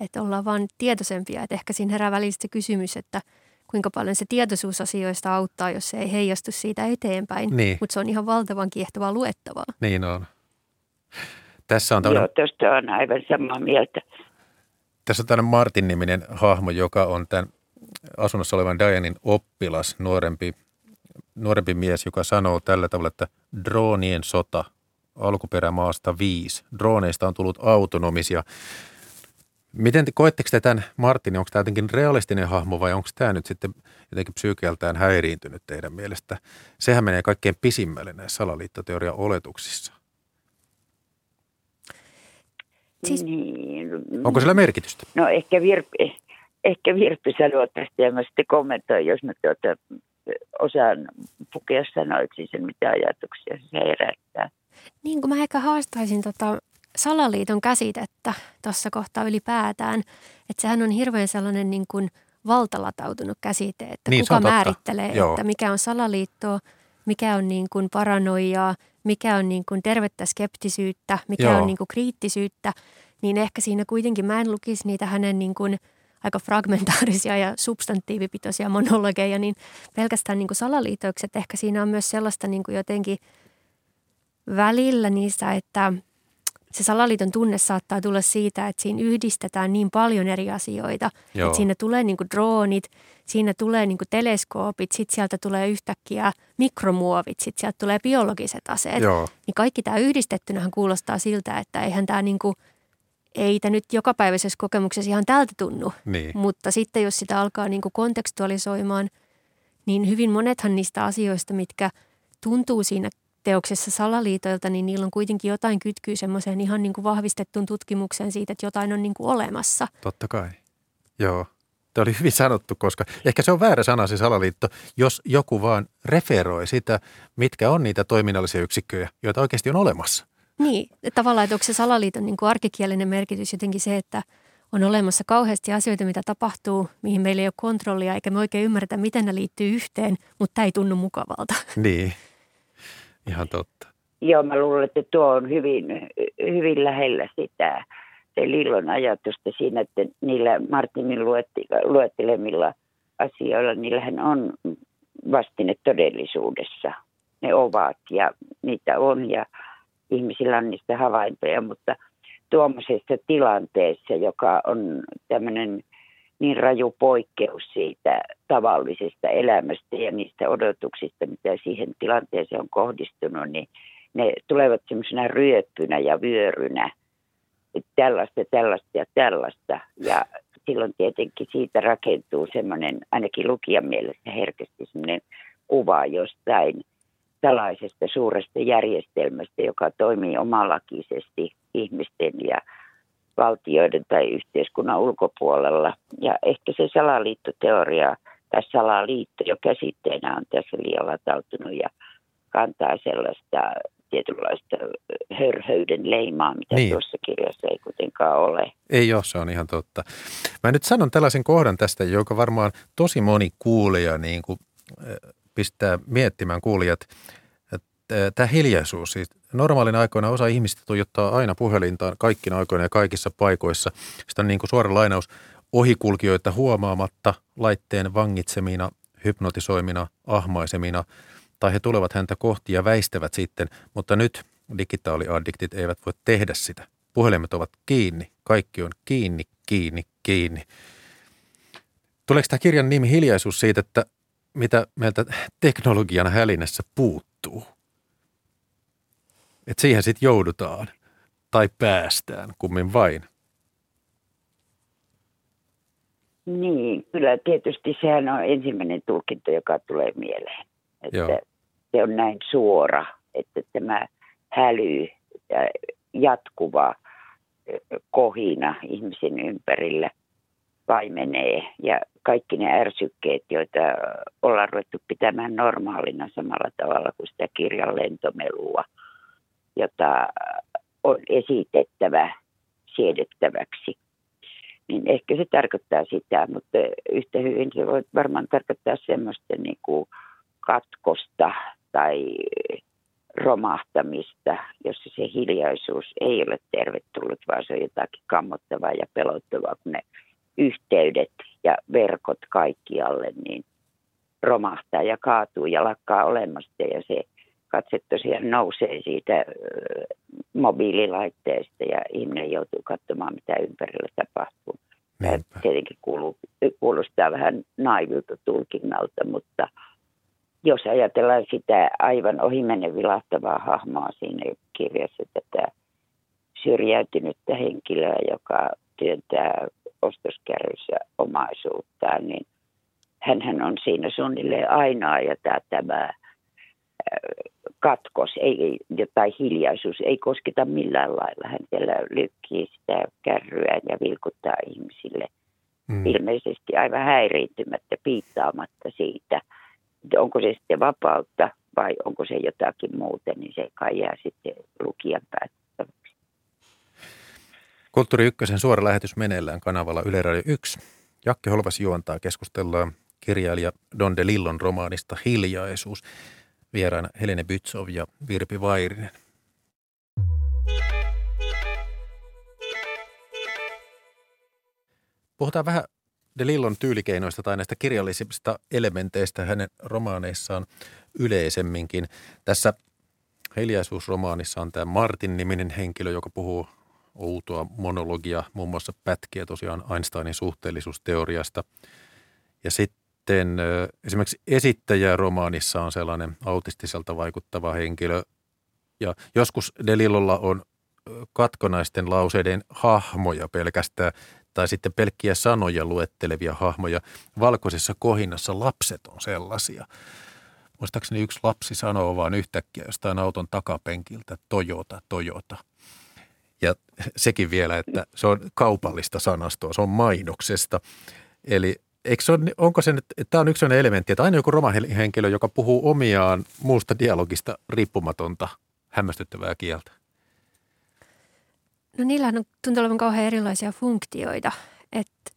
Että ollaan vaan tietoisempia. Että ehkä siinä herää välistä se kysymys, että kuinka paljon se tietoisuus asioista auttaa, jos se ei heijastu siitä eteenpäin. Niin. Mutta se on ihan valtavan kiehtovaa luettavaa. Niin on. Tässä on tämmöinen... Joo, tuosta on aivan samaa mieltä. Tässä on tämmöinen Martin-niminen hahmo, joka on tämän asunnossa olevan Dianin oppilas, nuorempi, nuorempi mies, joka sanoo tällä tavalla, että droonien sota alkuperämaasta viisi. Drooneista on tullut autonomisia. Miten te koetteko te tämän Martin, onko tämä jotenkin realistinen hahmo vai onko tämä nyt sitten jotenkin psyykeltään häiriintynyt teidän mielestä? Sehän menee kaikkein pisimmälle näissä salaliittoteorian oletuksissa. Siis, niin. Onko sillä merkitystä? No ehkä Virpi, ehkä Virpi sanoo tästä ja mä sitten kommentoin, jos mä tuota, osaan pukea sanoiksi sen, mitä ajatuksia se herättää. Niin kuin mä ehkä haastaisin tota salaliiton käsitettä tuossa kohtaa ylipäätään, että sehän on hirveän sellainen niin kuin valtalatautunut käsite, että niin, kuka määrittelee, Joo. että mikä on salaliittoa, mikä on niin kuin paranoiaa, mikä on niin kuin tervettä skeptisyyttä, mikä Joo. on niin kuin kriittisyyttä, niin ehkä siinä kuitenkin mä en lukisi niitä hänen niin kuin aika fragmentaarisia ja substantiivipitoisia monologeja, niin pelkästään niin kuin salaliitoikset, ehkä siinä on myös sellaista niin kuin jotenkin välillä niissä, että – se salaliiton tunne saattaa tulla siitä, että siinä yhdistetään niin paljon eri asioita. Joo. Että siinä tulee niin kuin droonit, siinä tulee niin kuin teleskoopit, sitten sieltä tulee yhtäkkiä mikromuovit, sitten sieltä tulee biologiset aseet. Joo. Niin kaikki tämä yhdistettynähän kuulostaa siltä, että eihän tämä niin kuin, ei tämä nyt jokapäiväisessä kokemuksessa ihan tältä tunnu. Niin. Mutta sitten jos sitä alkaa niin kuin kontekstualisoimaan, niin hyvin monethan niistä asioista, mitkä tuntuu siinä teoksessa salaliitoilta, niin niillä on kuitenkin jotain kytkyä semmoiseen ihan niin kuin vahvistettuun tutkimukseen siitä, että jotain on niin kuin olemassa. Totta kai, joo. Tämä oli hyvin sanottu, koska ehkä se on väärä sana se salaliitto, jos joku vaan referoi sitä, mitkä on niitä toiminnallisia yksikköjä, joita oikeasti on olemassa. Niin, tavallaan, että onko se salaliiton niin kuin arkikielinen merkitys jotenkin se, että on olemassa kauheasti asioita, mitä tapahtuu, mihin meillä ei ole kontrollia, eikä me oikein ymmärretä, miten ne liittyy yhteen, mutta tämä ei tunnu mukavalta. Niin, Ihan totta. Joo, mä luulen, että tuo on hyvin, hyvin lähellä sitä se Lillon ajatusta siinä, että niillä Martinin luettelemilla asioilla, niillähän on vastine todellisuudessa. Ne ovat ja niitä on ja ihmisillä on niistä havaintoja, mutta tuommoisessa tilanteessa, joka on tämmöinen – niin raju poikkeus siitä tavallisesta elämästä ja niistä odotuksista, mitä siihen tilanteeseen on kohdistunut, niin ne tulevat semmoisena ryöppynä ja vyörynä, että tällaista, tällaista ja tällaista. Ja silloin tietenkin siitä rakentuu semmoinen, ainakin lukijan mielestä herkästi semmoinen kuva jostain tällaisesta suuresta järjestelmästä, joka toimii omalakisesti ihmisten ja valtioiden tai yhteiskunnan ulkopuolella. Ja ehkä se salaliittoteoria tai salaliitto jo käsitteenä on tässä liian latautunut ja kantaa sellaista tietynlaista hörhöyden leimaa, mitä niin. tuossa kirjassa ei kuitenkaan ole. Ei ole, se on ihan totta. Mä nyt sanon tällaisen kohdan tästä, joka varmaan tosi moni kuulija niin kuin, pistää miettimään kuulijat, tämä hiljaisuus, siis normaalin aikoina osa ihmistä tuijottaa aina puhelintaan kaikkina aikoina ja kaikissa paikoissa. Sitä on niin kuin suora lainaus ohikulkijoita huomaamatta laitteen vangitsemina, hypnotisoimina, ahmaisemina, tai he tulevat häntä kohti ja väistävät sitten, mutta nyt digitaaliaddiktit eivät voi tehdä sitä. Puhelimet ovat kiinni, kaikki on kiinni, kiinni, kiinni. Tuleeko tämä kirjan nimi hiljaisuus siitä, että mitä meiltä teknologian hälinässä puuttuu? Että siihen sitten joudutaan tai päästään, kummin vain. Niin, kyllä tietysti sehän on ensimmäinen tulkinta, joka tulee mieleen. Että Joo. se on näin suora, että tämä häly ja jatkuva kohina ihmisen ympärillä paimenee ja kaikki ne ärsykkeet, joita ollaan ruvettu pitämään normaalina samalla tavalla kuin sitä kirjan lentomelua – jota on esitettävä siedettäväksi, niin ehkä se tarkoittaa sitä, mutta yhtä hyvin se voi varmaan tarkoittaa semmoista niin kuin katkosta tai romahtamista, jossa se hiljaisuus ei ole tervetullut, vaan se on jotakin kammottavaa ja pelottavaa, kun ne yhteydet ja verkot kaikkialle niin romahtaa ja kaatuu ja lakkaa olemasta ja se katse tosiaan nousee siitä mobiililaitteesta ja ihminen joutuu katsomaan, mitä ympärillä tapahtuu. Niinpä. Tietenkin kuuluu, kuulostaa vähän naivilta tulkinnalta, mutta jos ajatellaan sitä aivan ohimennen vilahtavaa hahmoa siinä kirjassa, tätä syrjäytynyttä henkilöä, joka työntää ostoskärryssä omaisuuttaan, niin hän on siinä suunnilleen ainoa, jota tämä katkos ei, tai hiljaisuus ei kosketa millään lailla. Hän siellä lykkii sitä kärryä ja vilkuttaa ihmisille mm. ilmeisesti aivan häiriintymättä, piittaamatta siitä, että onko se sitten vapautta vai onko se jotakin muuta, niin se kai jää sitten lukijan päättäväksi. Kulttuuri Ykkösen suora lähetys meneillään kanavalla Yle Radio 1. Jakke Holvas juontaa keskustellaan kirjailija Don de Lillon romaanista Hiljaisuus. Vieraana Helene Bytsov ja Virpi Vairinen. Puhutaan vähän De Lillon tyylikeinoista tai näistä kirjallisista elementeistä hänen romaaneissaan yleisemminkin. Tässä hiljaisuusromaanissa on tämä Martin-niminen henkilö, joka puhuu outoa monologia, muun muassa pätkiä tosiaan Einsteinin suhteellisuusteoriasta. Ja sitten sitten esimerkiksi esittäjä romaanissa on sellainen autistiselta vaikuttava henkilö. Ja joskus Delilolla on katkonaisten lauseiden hahmoja pelkästään tai sitten pelkkiä sanoja luettelevia hahmoja. Valkoisessa kohinnassa lapset on sellaisia. Muistaakseni yksi lapsi sanoo vaan yhtäkkiä jostain auton takapenkiltä Toyota, Toyota. Ja sekin vielä, että se on kaupallista sanastoa, se on mainoksesta. Eli eikö se on, onko se nyt, tämä on yksi sellainen elementti, että aina joku romahenkilö, joka puhuu omiaan muusta dialogista riippumatonta hämmästyttävää kieltä? No niillä on tuntuu olevan kauhean erilaisia funktioita. Että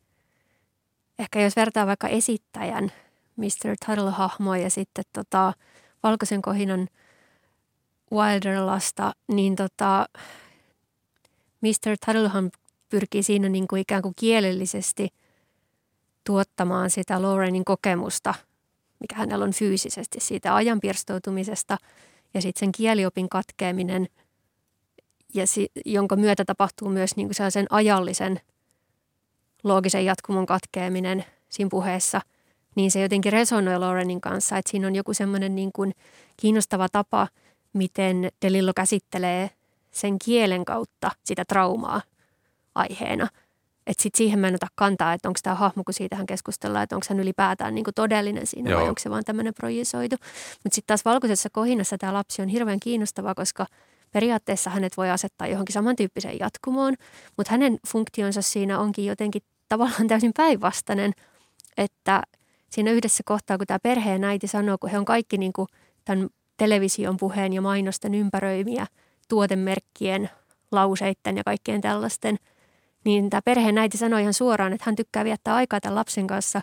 ehkä jos vertaa vaikka esittäjän Mr. Tuttle-hahmoa ja sitten tota, Valkoisen kohinan Wilderlasta, niin tota, Mr. Tuttlehan pyrkii siinä niin kuin ikään kuin kielellisesti – tuottamaan sitä Laurenin kokemusta, mikä hänellä on fyysisesti siitä ajan pirstoutumisesta ja sitten sen kieliopin katkeaminen, ja si, jonka myötä tapahtuu myös niin kuin sellaisen ajallisen loogisen jatkumon katkeaminen siinä puheessa, niin se jotenkin resonoi Laurenin kanssa, että siinä on joku semmoinen niin kuin kiinnostava tapa, miten Delillo käsittelee sen kielen kautta sitä traumaa aiheena – että sit siihen mä en ota kantaa, että onko tämä hahmo, kun siitähän keskustellaan, että onko hän ylipäätään niin todellinen siinä Joo. vai onko se vaan tämmöinen projisoitu. Mutta sitten taas valkoisessa kohinassa tämä lapsi on hirveän kiinnostava, koska periaatteessa hänet voi asettaa johonkin samantyyppiseen jatkumoon, mutta hänen funktionsa siinä onkin jotenkin tavallaan täysin päinvastainen, että siinä yhdessä kohtaa, kun tämä perheen äiti sanoo, kun he on kaikki niin kuin tämän television puheen ja mainosten ympäröimiä tuotemerkkien, lauseitten ja kaikkien tällaisten – niin tämä perheen äiti sanoi ihan suoraan, että hän tykkää viettää aikaa tämän lapsen kanssa,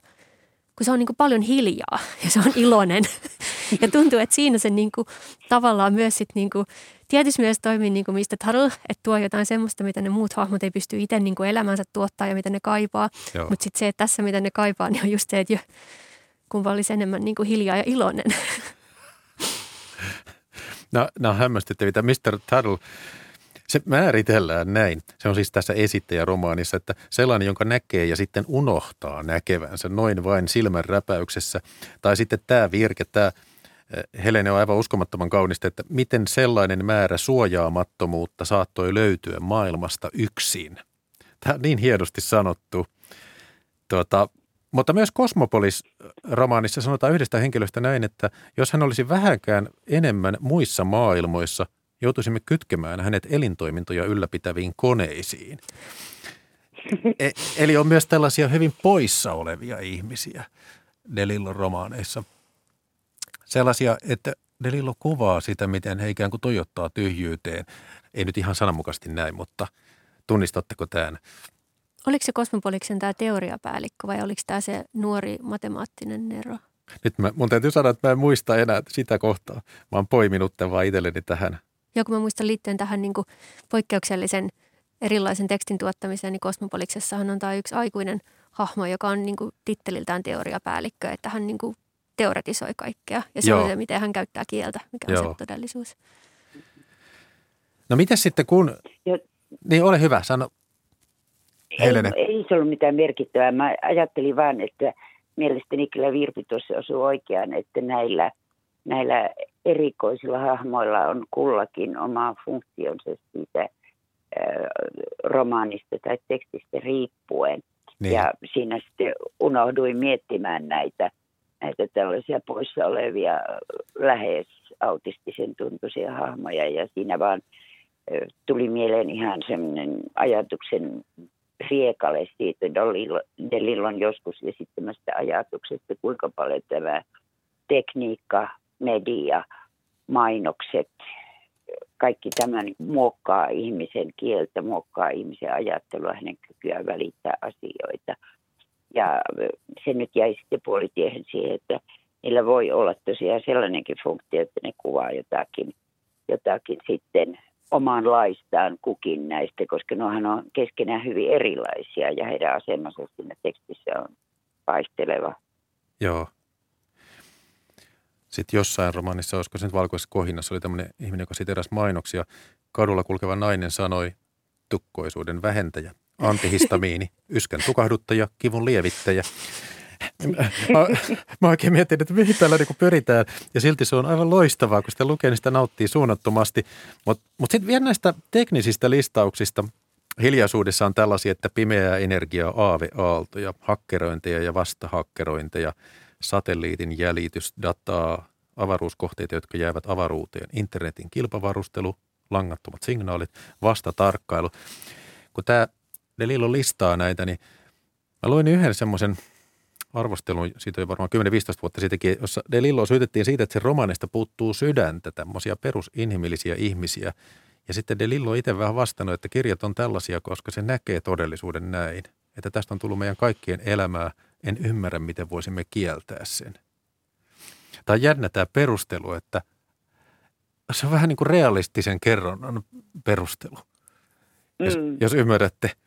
kun se on niin kuin paljon hiljaa ja se on iloinen. ja tuntuu, että siinä se niin kuin, tavallaan myös sit niin kuin, tietysti myös toimii niin kuin mistä Tuttle, että tuo jotain semmoista, mitä ne muut hahmot ei pysty itse niin kuin elämänsä tuottaa ja mitä ne kaipaa. Mutta sitten se, että tässä mitä ne kaipaa, niin on just se, että jo, kumpa olisi enemmän niin kuin hiljaa ja iloinen. no, no hämmästyttäviä. Mr. Tuttle se määritellään näin. Se on siis tässä esittäjäromaanissa, että sellainen, jonka näkee ja sitten unohtaa näkevänsä noin vain silmän räpäyksessä. Tai sitten tämä virke, tämä eh, Helene on aivan uskomattoman kaunista, että miten sellainen määrä suojaamattomuutta saattoi löytyä maailmasta yksin. Tämä on niin hienosti sanottu. Tuota, mutta myös Kosmopolis-romaanissa sanotaan yhdestä henkilöstä näin, että jos hän olisi vähänkään enemmän muissa maailmoissa, joutuisimme kytkemään hänet elintoimintoja ylläpitäviin koneisiin. E- eli on myös tällaisia hyvin poissa olevia ihmisiä Delillon romaaneissa. Sellaisia, että Delillo kuvaa sitä, miten he ikään kuin tojottaa tyhjyyteen. Ei nyt ihan sananmukaisesti näin, mutta tunnistatteko tämän? oliko se Kosmopoliksen tämä teoriapäällikkö vai oliko tämä se nuori matemaattinen Nero? Nyt mä, mun täytyy sanoa, että mä en muista enää sitä kohtaa. Mä oon poiminut tämän vaan itselleni tähän. Joo, kun mä muistan liittyen tähän niin kuin poikkeuksellisen erilaisen tekstin tuottamiseen, niin Kosmopoliksessahan on tämä yksi aikuinen hahmo, joka on niin kuin titteliltään teoriapäällikkö, että hän niin kuin teoretisoi kaikkea. Ja se Joo. on se, miten hän käyttää kieltä, mikä Joo. on se todellisuus. No mitä sitten kun... Jo. Niin ole hyvä, sano. Ei, ei se ollut mitään merkittävää. Mä ajattelin vaan, että mielestäni kyllä Virpi tuossa osui oikeaan, että näillä, näillä erikoisilla hahmoilla on kullakin oma funktionsa siitä romaanista tai tekstistä riippuen. Niin. Ja siinä sitten unohduin miettimään näitä, näitä tällaisia poissa olevia lähes autistisen tuntuisia hahmoja ja siinä vaan tuli mieleen ihan semmoinen ajatuksen riekale siitä Delillon joskus esittämästä ajatuksesta, kuinka paljon tämä tekniikka, media, mainokset, kaikki tämä muokkaa ihmisen kieltä, muokkaa ihmisen ajattelua, hänen kykyään välittää asioita. Ja se nyt jäi sitten puolitiehen siihen, että niillä voi olla tosiaan sellainenkin funktio, että ne kuvaa jotakin, jotakin sitten omanlaistaan kukin näistä, koska nohan on keskenään hyvin erilaisia ja heidän asemansa siinä tekstissä on vaihteleva. Joo. Sitten jossain romanissa, olisiko se nyt valkoisessa kohinnassa, oli tämmöinen ihminen, joka siteräsi mainoksia. Kadulla kulkeva nainen sanoi, tukkoisuuden vähentäjä, antihistamiini, yskän tukahduttaja, kivun lievittäjä. Mä, mä oikein mietin, että mihin tällä niin pyritään. Ja silti se on aivan loistavaa, kun sitä lukee, niin sitä nauttii suunnattomasti. Mutta mut sitten vielä näistä teknisistä listauksista. Hiljaisuudessa on tällaisia, että pimeää energiaa, aaveaaltoja, hakkerointeja ja vastahakkerointeja, satelliitin jäljitysdataa, avaruuskohteita, jotka jäävät avaruuteen, internetin kilpavarustelu, langattomat signaalit, vastatarkkailu. Kun tämä Delilo listaa näitä, niin mä luin yhden semmoisen – arvostelun, siitä oli varmaan 10-15 vuotta sittenkin, jossa De Lillo syytettiin siitä, että sen romaanista puuttuu sydäntä, tämmöisiä perusinhimillisiä ihmisiä. Ja sitten De Lillo itse vähän vastannut, että kirjat on tällaisia, koska se näkee todellisuuden näin. Että tästä on tullut meidän kaikkien elämää, en ymmärrä, miten voisimme kieltää sen. Tai jännä tämä perustelu, että se on vähän niin kuin realistisen kerronnan perustelu, mm. jos, jos ymmärrätte –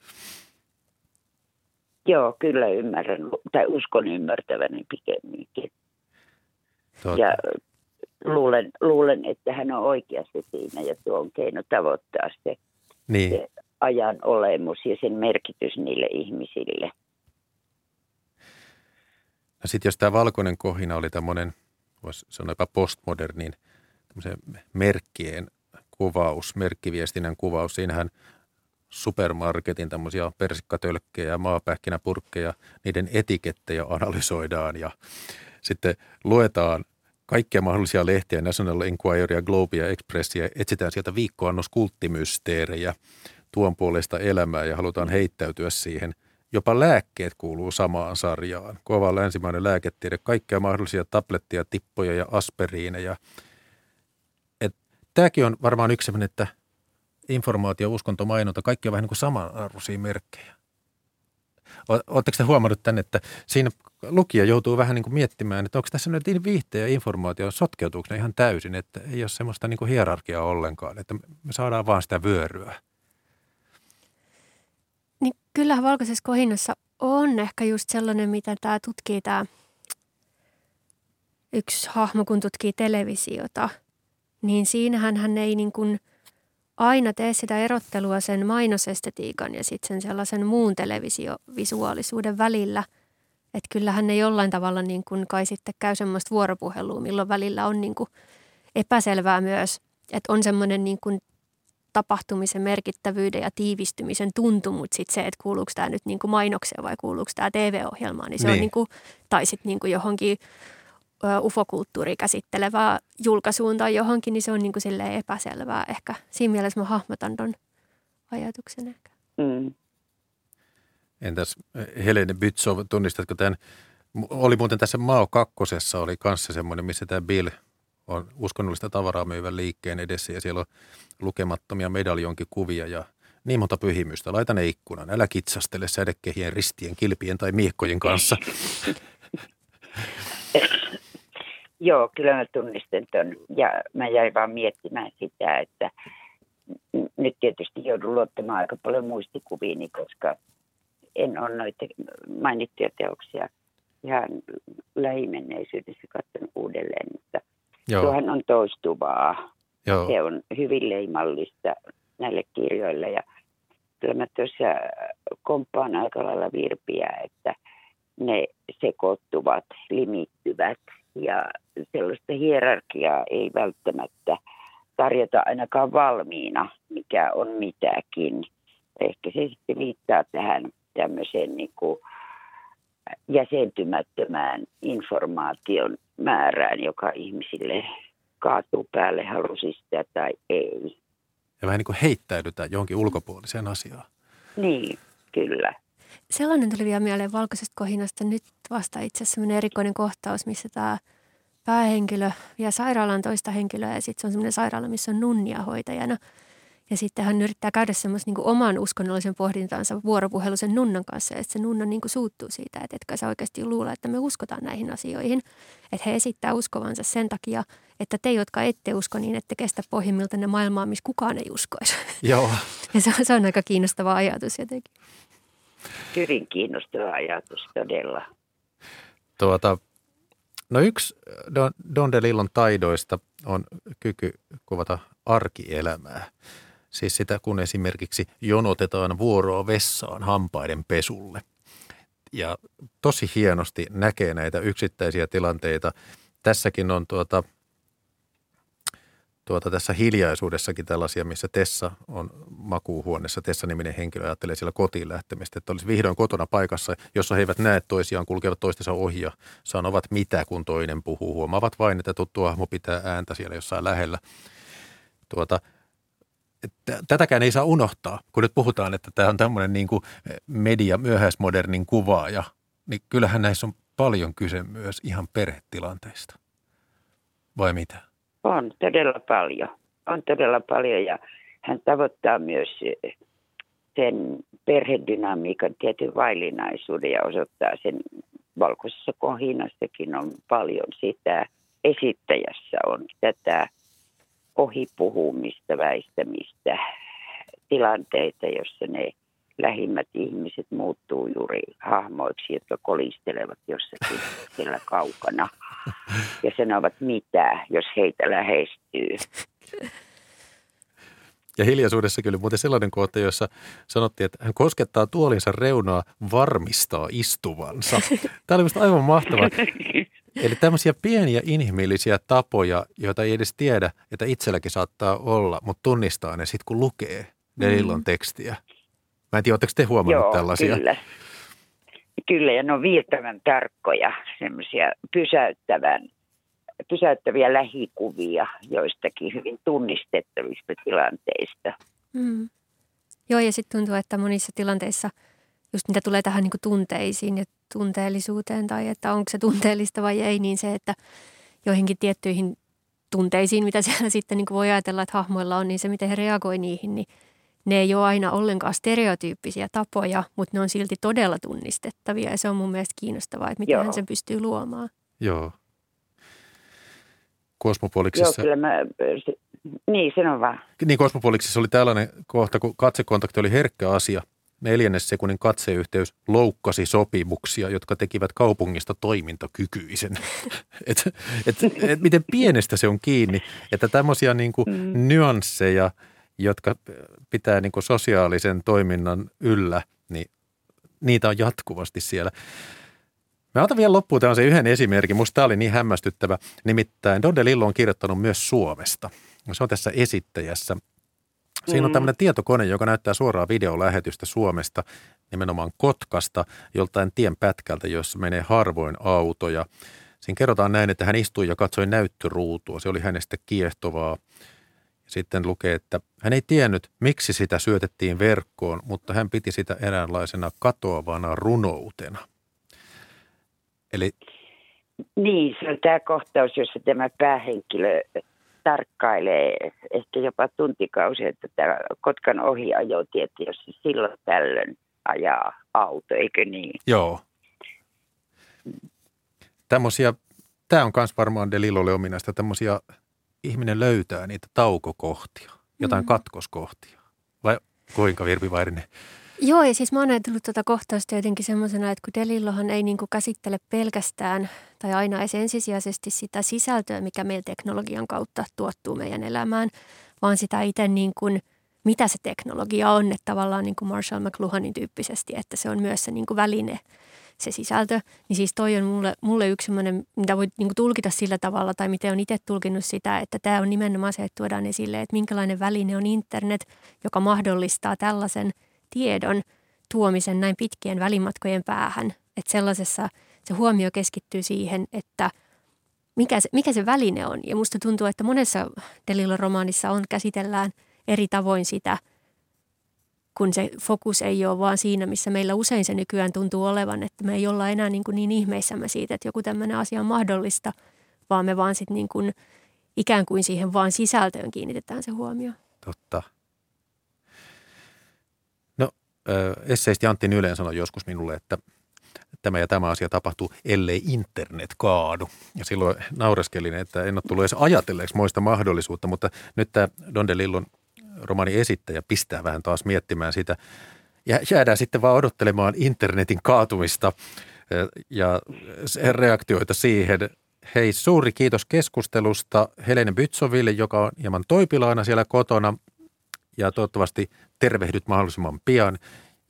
Joo, kyllä ymmärrän, tai uskon ymmärtäväni pikemminkin. Tuota. Ja luulen, luulen, että hän on oikeassa siinä ja tuo on keino tavoittaa se, niin. se ajan olemus ja sen merkitys niille ihmisille. No sitten jos tämä valkoinen kohina oli tämmöinen, voisi sanoa jopa postmodernin, merkkien kuvaus, merkkiviestinnän kuvaus. Siinähän supermarketin tämmöisiä persikkatölkkejä ja maapähkinäpurkkeja, niiden etikettejä analysoidaan ja sitten luetaan kaikkia mahdollisia lehtiä, National Enquiria, Globia, Expressia, etsitään sieltä viikkoannos kulttimysteerejä, tuon puolesta elämää ja halutaan heittäytyä siihen. Jopa lääkkeet kuuluu samaan sarjaan. Kova länsimainen lääketiede, kaikkia mahdollisia tablettia, tippoja ja aspiriineja. Tämäkin on varmaan yksi sellainen, että – informaatio, uskonto, mainonta, kaikki on vähän niin kuin samanarvoisia merkkejä. Oletteko te huomannut tänne, että siinä lukija joutuu vähän niin kuin miettimään, että onko tässä nyt viihteen ja informaatio, sotkeutuuko ne ihan täysin, että ei ole semmoista niin kuin hierarkiaa ollenkaan, että me saadaan vaan sitä vyöryä. Niin kyllähän valkoisessa kohinnassa on ehkä just sellainen, mitä tämä tutkii tämä yksi hahmo, kun tutkii televisiota, niin siinähän hän ei niin kuin – aina tee sitä erottelua sen mainosestetiikan ja sitten sen sellaisen muun televisiovisuaalisuuden välillä. Että kyllähän ne jollain tavalla niin kuin kai sitten käy semmoista vuoropuhelua, milloin välillä on niin kuin epäselvää myös, että on semmoinen niin kuin tapahtumisen merkittävyyden ja tiivistymisen tuntu, mutta sitten se, että kuuluuko tämä nyt niin kuin mainokseen vai kuuluuko tämä TV-ohjelmaan, niin se niin. on niin kuin, tai sitten niin kuin johonkin ufokulttuuri käsittelevää julkaisuun tai johonkin, niin se on niin kuin silleen epäselvää ehkä. Siinä mielessä mä hahmotan ton ajatuksen ehkä. Mm. Entäs Helene Bytsov, tunnistatko tämän? Oli muuten tässä Mao kakkosessa oli kanssa semmoinen, missä tämä Bill on uskonnollista tavaraa myyvän liikkeen edessä ja siellä on lukemattomia medaljonkikuvia ja niin monta pyhimystä, laita ne ikkunan, älä kitsastele sädekehien, ristien, kilpien tai miekkojen kanssa. Joo, kyllä mä tunnistan ton. Ja mä jäin vaan miettimään sitä, että nyt tietysti joudun luottamaan aika paljon muistikuviini, koska en ole noita mainittuja teoksia ihan lähimenneisyydessä katsonut uudelleen, mutta Joo. tuohan on toistuvaa. Joo. Se on hyvin leimallista näille kirjoille ja kyllä mä tuossa komppaan aika lailla virpiä, että ne sekoittuvat, limittyvät ja sellaista hierarkiaa ei välttämättä tarjota ainakaan valmiina, mikä on mitäkin. Ehkä se sitten viittaa tähän tämmöiseen niin kuin jäsentymättömään informaation määrään, joka ihmisille kaatuu päälle, halusi sitä tai ei. Ja vähän niin kuin heittäydytään johonkin ulkopuoliseen asiaan. Niin, kyllä. Sellainen tuli vielä mieleen valkoisesta kohinasta nyt vasta itse asiassa erikoinen kohtaus, missä tämä päähenkilö vie sairaalaan toista henkilöä ja sitten se on semmoinen sairaala, missä on nunnia hoitajana – ja sitten hän yrittää käydä semmoisen niin oman uskonnollisen pohdintansa vuoropuhelu sen nunnan kanssa. Ja se nunna niin kuin suuttuu siitä, että etkä sä oikeasti luulla, että me uskotaan näihin asioihin. Että he esittää uskovansa sen takia, että te, jotka ette usko, niin ette kestä pohjimmilta ne maailmaa, missä kukaan ei uskoisi. Joo. Ja se on, se on aika kiinnostava ajatus jotenkin. Hyvin kiinnostava ajatus todella. Tuota, no yksi Don, Don DeLillon taidoista on kyky kuvata arkielämää. Siis sitä, kun esimerkiksi jonotetaan vuoroa vessaan hampaiden pesulle. Ja tosi hienosti näkee näitä yksittäisiä tilanteita. Tässäkin on tuota, tuota, tässä hiljaisuudessakin tällaisia, missä Tessa on makuuhuoneessa. Tessa-niminen henkilö ajattelee siellä kotiin lähtemistä, että olisi vihdoin kotona paikassa, jossa he eivät näe toisiaan, kulkevat toistensa ohi ja sanovat mitä, kun toinen puhuu. Huomaavat vain, että tuttu hahmo pitää ääntä siellä jossain lähellä. Tuota, tätäkään ei saa unohtaa, kun nyt puhutaan, että tämä on tämmöinen niin kuin media myöhäismodernin kuvaaja, niin kyllähän näissä on paljon kyse myös ihan perhetilanteista. Vai mitä? On todella paljon. On todella paljon ja hän tavoittaa myös sen perhedynamiikan tietyn vaillinaisuuden ja osoittaa sen valkoisessa kohinassakin on paljon sitä. Esittäjässä on tätä ohipuhumista, väistämistä, tilanteita, jossa ne lähimmät ihmiset muuttuu juuri hahmoiksi, jotka kolistelevat jossakin siellä kaukana ja sanovat mitä, jos heitä lähestyy. Ja hiljaisuudessa kyllä muuten sellainen kohta, jossa sanottiin, että hän koskettaa tuolinsa reunaa varmistaa istuvansa. Tämä oli minusta aivan mahtavaa. Eli tämmöisiä pieniä inhimillisiä tapoja, joita ei edes tiedä, että itselläkin saattaa olla, mutta tunnistaa ne sitten, kun lukee Delillon mm. tekstiä. Mä en tiedä, oletteko te huomannut Joo, tällaisia? Kyllä. Kyllä, ja ne on viiltävän tarkkoja, semmoisia pysäyttävän, pysäyttäviä lähikuvia joistakin hyvin tunnistettavista tilanteista. Mm. Joo, ja sitten tuntuu, että monissa tilanteissa, just mitä tulee tähän niin tunteisiin ja tunteellisuuteen tai että onko se tunteellista vai ei, niin se, että joihinkin tiettyihin tunteisiin, mitä siellä sitten niin voi ajatella, että hahmoilla on, niin se, miten he reagoi niihin, niin ne ei ole aina ollenkaan stereotyyppisiä tapoja, mutta ne on silti todella tunnistettavia ja se on mun mielestä kiinnostavaa, että miten Joo. hän sen pystyy luomaan. Joo. Kosmopoliksissa... Joo, kyllä mä, se, niin, on vaan. Niin, Kosmopoliksissa oli tällainen kohta, kun katsekontakti oli herkkä asia – neljännes sekunnin katseyhteys loukkasi sopimuksia, jotka tekivät kaupungista toimintakykyisen. et, et, et miten pienestä se on kiinni, että tämmöisiä niin kuin mm. nyansseja, jotka pitää niin kuin sosiaalisen toiminnan yllä, niin niitä on jatkuvasti siellä. Mä otan vielä loppuun tämmöisen yhden esimerkin. Musta tämä oli niin hämmästyttävä. Nimittäin Don DeLillo on kirjoittanut myös Suomesta. Se on tässä esittäjässä. Siinä on mm. tämmöinen tietokone, joka näyttää suoraa videolähetystä Suomesta, nimenomaan Kotkasta, joltain tien pätkältä, jossa menee harvoin autoja. Siinä kerrotaan näin, että hän istui ja katsoi näyttöruutua. Se oli hänestä kiehtovaa. Sitten lukee, että hän ei tiennyt, miksi sitä syötettiin verkkoon, mutta hän piti sitä eräänlaisena katoavana runoutena. Eli... Niin, se on tämä kohtaus, jossa tämä päähenkilö tarkkailee ehkä jopa tuntikausia tätä Kotkan ohiajotietä, jos silloin tällöin ajaa auto, eikö niin? Joo. Tämmöisiä, tämä on myös varmaan Delilolle ominaista, tämmöisiä ihminen löytää niitä taukokohtia, jotain mm. katkoskohtia. Vai kuinka Virpi Vairinen? Joo, ja siis mä oon ajatellut tuota kohtausta jotenkin semmoisena, että kun Delillohan ei niinku käsittele pelkästään tai aina edes ensisijaisesti sitä sisältöä, mikä meillä teknologian kautta tuottuu meidän elämään, vaan sitä itse niin kuin, mitä se teknologia on, että tavallaan niin kuin Marshall McLuhanin tyyppisesti, että se on myös se niin kuin väline, se sisältö. Niin siis toi on mulle, mulle yksi semmoinen, mitä voi niin kuin tulkita sillä tavalla, tai miten on itse tulkinut sitä, että tämä on nimenomaan se, että tuodaan esille, että minkälainen väline on internet, joka mahdollistaa tällaisen – tiedon tuomisen näin pitkien välimatkojen päähän. Että sellaisessa se huomio keskittyy siihen, että mikä se, mikä se väline on. Ja musta tuntuu, että monessa Delilon romaanissa on, käsitellään eri tavoin sitä, kun se fokus ei ole vaan siinä, missä meillä usein se nykyään tuntuu olevan, että me ei olla enää niin, kuin niin ihmeissämme siitä, että joku tämmöinen asia on mahdollista, vaan me vaan sitten niin ikään kuin siihen vaan sisältöön kiinnitetään se huomio. Totta. Esseisti Antti Nyleen sanoi joskus minulle, että tämä ja tämä asia tapahtuu, ellei internet kaadu. Ja silloin naureskelin, että en ole tullut edes ajatelleeksi moista mahdollisuutta, mutta nyt tämä Don DeLillon romani esittäjä pistää vähän taas miettimään sitä. Ja jäädään sitten vaan odottelemaan internetin kaatumista ja reaktioita siihen. Hei, suuri kiitos keskustelusta Helene Bytsoville, joka on hieman toipilaana siellä kotona ja toivottavasti tervehdyt mahdollisimman pian.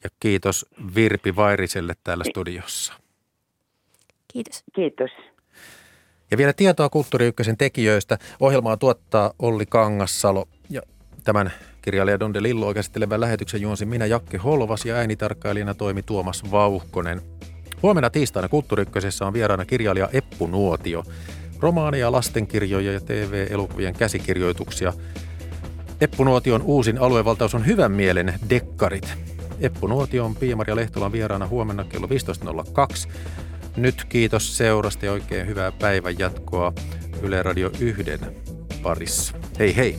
Ja kiitos Virpi Vairiselle täällä studiossa. Kiitos. Kiitos. Ja vielä tietoa Kulttuuri Ykkösen tekijöistä. Ohjelmaa tuottaa Olli Kangassalo ja tämän kirjailija Don Lillo käsittelevän lähetyksen juonsi minä Jakke Holvas ja äänitarkkailijana toimi Tuomas Vauhkonen. Huomenna tiistaina Kulttuuri Ykkösessä on vieraana kirjailija Eppu Nuotio. Romaaneja, lastenkirjoja ja TV-elokuvien käsikirjoituksia – Eppu Nuotion uusin aluevaltaus on hyvän mielen dekkarit. Eppu Nuotio on Pia-Maria Lehtolan vieraana huomenna kello 15.02. Nyt kiitos seurasta ja oikein hyvää päivän jatkoa Yle Radio 1 parissa. Hei hei!